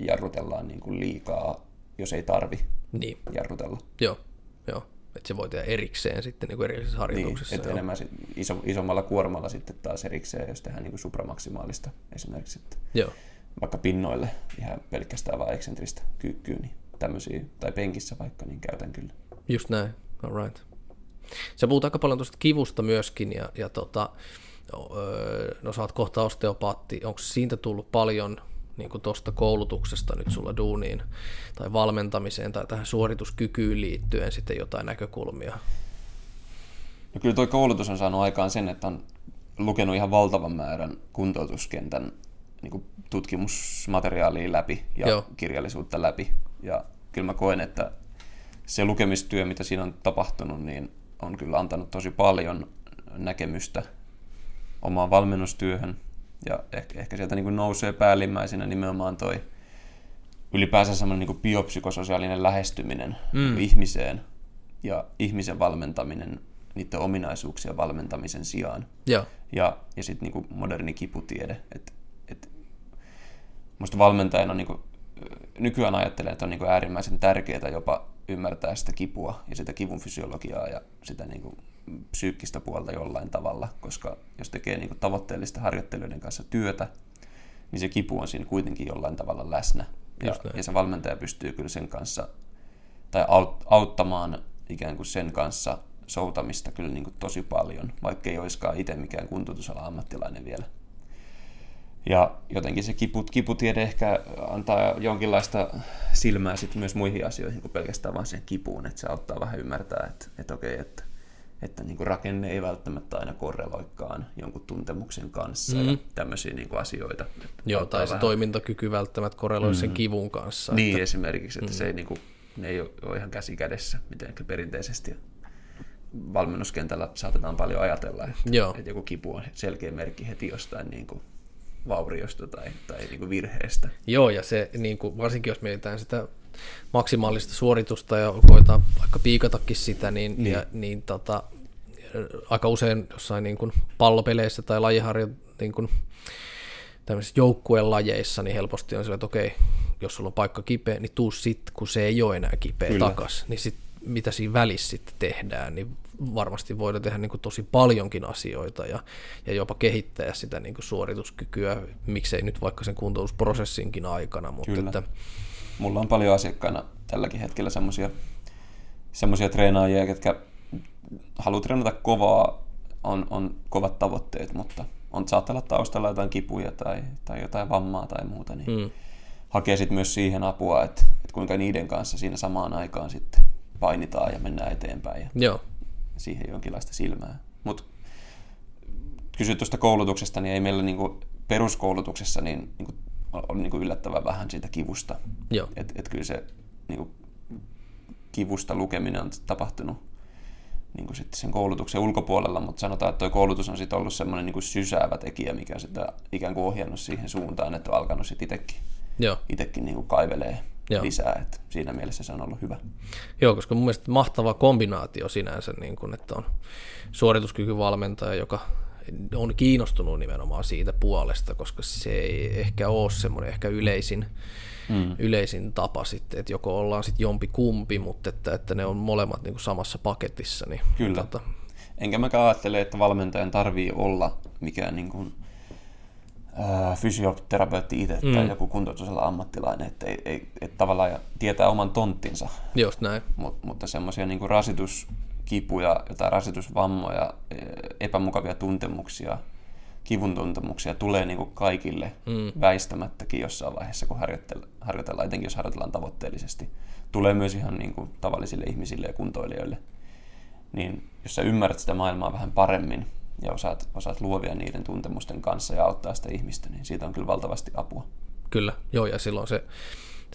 jarrutellaan niin kuin liikaa, jos ei tarvi niin. jarrutella. Joo, joo. Että se voi tehdä erikseen sitten niin kuin erillisessä harjoituksessa. Niin, että enemmän sit, iso, isommalla kuormalla sitten taas erikseen, jos tehdään niin kuin supramaksimaalista esimerkiksi. Että Joo. Vaikka pinnoille ihan pelkästään vain eksentristä kyykkyä, niin tämmöisiä, tai penkissä vaikka, niin käytän kyllä. Just näin, all right. Sä puhut aika paljon tuosta kivusta myöskin, ja, ja tota, no sä oot kohta osteopaatti, onko siitä tullut paljon niin tuosta koulutuksesta nyt sulla duuniin tai valmentamiseen tai tähän suorituskykyyn liittyen sitten jotain näkökulmia? No kyllä tuo koulutus on saanut aikaan sen, että on lukenut ihan valtavan määrän kuntoutuskentän niin kuin tutkimusmateriaalia läpi ja Joo. kirjallisuutta läpi. Ja kyllä mä koen, että se lukemistyö, mitä siinä on tapahtunut, niin on kyllä antanut tosi paljon näkemystä omaan valmennustyöhön. Ja ehkä, ehkä sieltä niin kuin nousee päällimmäisenä nimenomaan toi ylipäänsä semmoinen niin biopsykososiaalinen lähestyminen mm. ihmiseen ja ihmisen valmentaminen niiden ominaisuuksien valmentamisen sijaan. Ja, ja, ja sitten niin moderni kiputiede. Et, et, musta valmentajana niin kuin nykyään ajattelen, että on niin äärimmäisen tärkeää jopa ymmärtää sitä kipua ja sitä kivun fysiologiaa ja sitä niin kuin psyykkistä puolta jollain tavalla, koska jos tekee niin tavoitteellista harjoittelijoiden kanssa työtä, niin se kipu on siinä kuitenkin jollain tavalla läsnä. Ja, ja se valmentaja pystyy kyllä sen kanssa, tai auttamaan ikään kuin sen kanssa soutamista kyllä niin kuin tosi paljon, vaikka ei olisikaan itse mikään kuntoutusala ammattilainen vielä. Ja jotenkin se kiput, kiputiede ehkä antaa jonkinlaista silmää sitten myös muihin asioihin kuin pelkästään vain sen kipuun, että se auttaa vähän ymmärtää, että, että okei, että, että niin kuin rakenne ei välttämättä aina korreloikaan jonkun tuntemuksen kanssa mm. ja tämmöisiä niin kuin asioita. Joo, tai se vähän... toimintakyky välttämättä korreloi mm. sen kivun kanssa. Niin että... esimerkiksi, että mm. se ei, niin kuin, ne ei ole ihan käsi kädessä mitenkään perinteisesti. Valmennuskentällä saatetaan paljon ajatella, että, Joo. että joku kipu on selkeä merkki heti jostain niin kuin vauriosta tai, tai niin kuin virheestä. Joo, ja se niin kuin, varsinkin jos mietitään sitä maksimaalista suoritusta ja koetaan vaikka piikatakin sitä, niin, niin. Ja, niin tota, aika usein jossain niin kuin pallopeleissä tai lajiharjo, niin kuin, tämmöisissä joukkueen lajeissa, niin helposti on sillä, että okei, jos sulla on paikka kipeä, niin tuu sitten, kun se ei ole enää kipeä Kyllä. takas. Niin sit, mitä siinä välissä sitten tehdään, niin varmasti voidaan tehdä niin kuin tosi paljonkin asioita ja, ja jopa kehittää sitä niin kuin suorituskykyä, miksei nyt vaikka sen kuntoutusprosessinkin aikana. Mutta Kyllä. Että... Mulla on paljon asiakkaina tälläkin hetkellä semmoisia semmoisia treenaajia, jotka haluaa treenata kovaa, on, on kovat tavoitteet, mutta on saattaa olla taustalla jotain kipuja tai, tai jotain vammaa tai muuta, niin mm. hakee sitten myös siihen apua, että, että kuinka niiden kanssa siinä samaan aikaan sitten painitaan ja mennään eteenpäin. Ja Joo. Siihen jonkinlaista silmää. Mutta kysyt tuosta koulutuksesta, niin ei meillä niinku peruskoulutuksessa niin, niinku, on niinku yllättävän vähän siitä kivusta. Joo. Et, et kyllä se niinku, kivusta lukeminen on tapahtunut niin kuin sitten sen koulutuksen ulkopuolella, mutta sanotaan, että tuo koulutus on sitten ollut semmoinen niin kuin sysäävä tekijä, mikä sitä ikään kuin ohjannut siihen suuntaan, että on alkanut sitten itsekin, Joo. itsekin niin kuin kaivelee Joo. lisää, että siinä mielessä se on ollut hyvä. Joo, koska mun mielestä mahtava kombinaatio sinänsä, niin kuin, että on suorituskykyvalmentaja, joka on kiinnostunut nimenomaan siitä puolesta, koska se ei ehkä ole semmoinen ehkä yleisin, mm. yleisin tapa sitten, että joko ollaan sitten jompi kumpi, mutta että, että ne on molemmat niin kuin samassa paketissa. Niin, Kyllä. Tota... Enkä mä ajattele, että valmentajan tarvii olla mikään niin kuin, ää, fysioterapeutti itse mm. tai joku kuntoutusella ammattilainen, että ei, ei, että tavallaan tietää oman tonttinsa. Just näin. Mut, mutta semmoisia niin rasituskipuja, jotain rasitusvammoja, e, epämukavia tuntemuksia – kivun tuntemuksia tulee niin kuin kaikille mm. väistämättäkin jossain vaiheessa, kun harjoitellaan, etenkin jos harjoitellaan tavoitteellisesti. Tulee myös ihan niin kuin tavallisille ihmisille ja kuntoilijoille. Niin jos sä ymmärrät sitä maailmaa vähän paremmin ja osaat, osaat luovia niiden tuntemusten kanssa ja auttaa sitä ihmistä, niin siitä on kyllä valtavasti apua. Kyllä, joo, ja silloin se,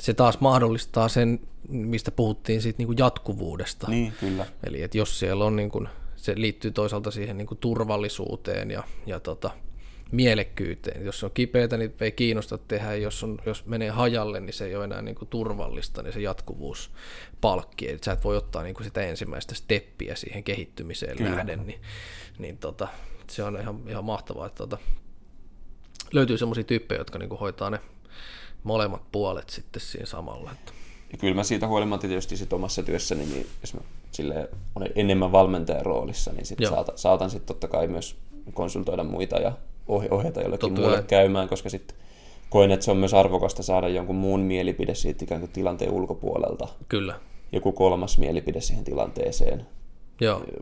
se taas mahdollistaa sen, mistä puhuttiin siitä niin kuin jatkuvuudesta. Niin, kyllä. Eli että jos siellä on niin kuin se liittyy toisaalta siihen niin kuin turvallisuuteen ja, ja tota, mielekkyyteen. Jos on kipeätä, niin ei kiinnosta tehdä. Jos, on, jos menee hajalle, niin se ei ole enää niin kuin turvallista, niin se jatkuvuus palkkii. Eli sä et voi ottaa niin kuin sitä ensimmäistä steppiä siihen kehittymiseen Kyllä. nähden. Niin, niin tota, se on ihan, ihan mahtavaa, että tota, löytyy sellaisia tyyppejä, jotka niin kuin hoitaa ne molemmat puolet sitten siinä samalla. Että. Ja kyllä mä siitä huolimatta tietysti sit omassa työssäni, niin jos mä sille olen enemmän valmentajan roolissa, niin sit saatan, saatan sitten totta kai myös konsultoida muita ja ohjata jollekin Totta muulle käymään, koska sitten koen, että se on myös arvokasta saada jonkun muun mielipide siitä ikään kuin tilanteen ulkopuolelta. Kyllä. Joku kolmas mielipide siihen tilanteeseen.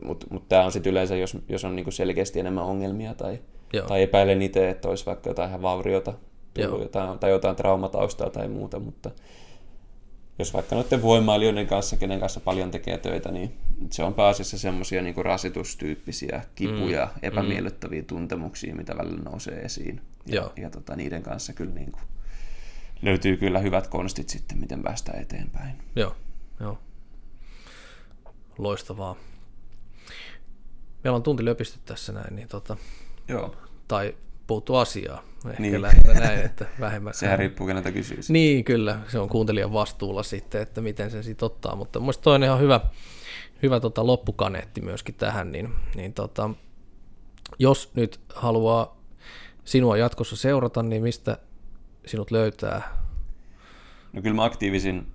Mutta mut tämä on sitten yleensä, jos, jos on niinku selkeästi enemmän ongelmia tai, Joo. tai epäilen itse, että olisi vaikka jotain ihan vauriota tullut jotain, tai jotain traumataustaa tai muuta, mutta jos vaikka noiden voimailijoiden kanssa, kenen kanssa paljon tekee töitä, niin se on pääasiassa semmoisia niin rasitustyyppisiä kipuja, mm. epämiellyttäviä mm. tuntemuksia, mitä välillä nousee esiin. Ja, Joo. ja tota, niiden kanssa kyllä niin kuin, löytyy kyllä hyvät konstit sitten, miten päästään eteenpäin. Joo, Joo. Loistavaa. Meillä on tunti löpisty tässä näin, niin tota, Joo. tai puuttu asiaa. Ehkä niin. lähinnä näin, että vähemmän. (laughs) Sehän riippuu keneltä kysyy. Niin, kyllä. Se on kuuntelijan vastuulla sitten, että miten se sitten ottaa. Mutta mielestäni toinen ihan hyvä, hyvä tota loppukaneetti myöskin tähän, niin, niin tota, jos nyt haluaa sinua jatkossa seurata, niin mistä sinut löytää? No kyllä mä aktiivisin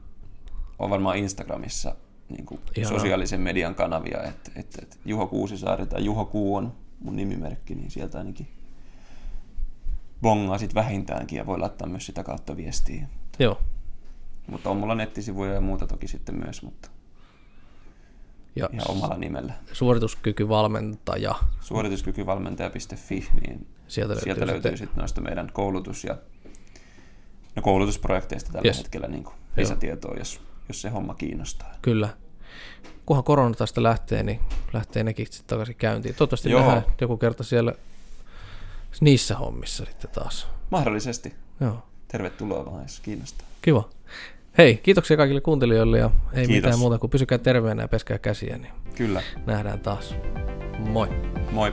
on varmaan Instagramissa niin kuin sosiaalisen median kanavia, että, että, että Juho Kuusisaari tai Juho Kuu on mun nimimerkki, niin sieltä ainakin bongaa sit vähintäänkin ja voi laittaa myös sitä kautta viestiä. Joo. Mutta on mulla nettisivuja ja muuta toki sitten myös, mutta ja ihan omalla nimellä. Suorituskykyvalmentaja. Suorituskykyvalmentaja.fi, niin sieltä löytyy, sieltä löytyy sitten noista meidän koulutus- ja no koulutusprojekteista tällä yes. hetkellä niin kuin lisätietoa, jos, jos se homma kiinnostaa. Kyllä. Kunhan korona tästä lähtee, niin lähtee nekin sitten takaisin käyntiin. Toivottavasti Joo. nähdään joku kerta siellä niissä hommissa sitten taas. Mahdollisesti. Joo. Tervetuloa vaan, jos kiinnostaa. Kiva. Hei, kiitoksia kaikille kuuntelijoille ja ei Kiitos. mitään muuta kuin pysykää terveenä ja peskää käsiä, niin Kyllä. nähdään taas. Moi. Moi.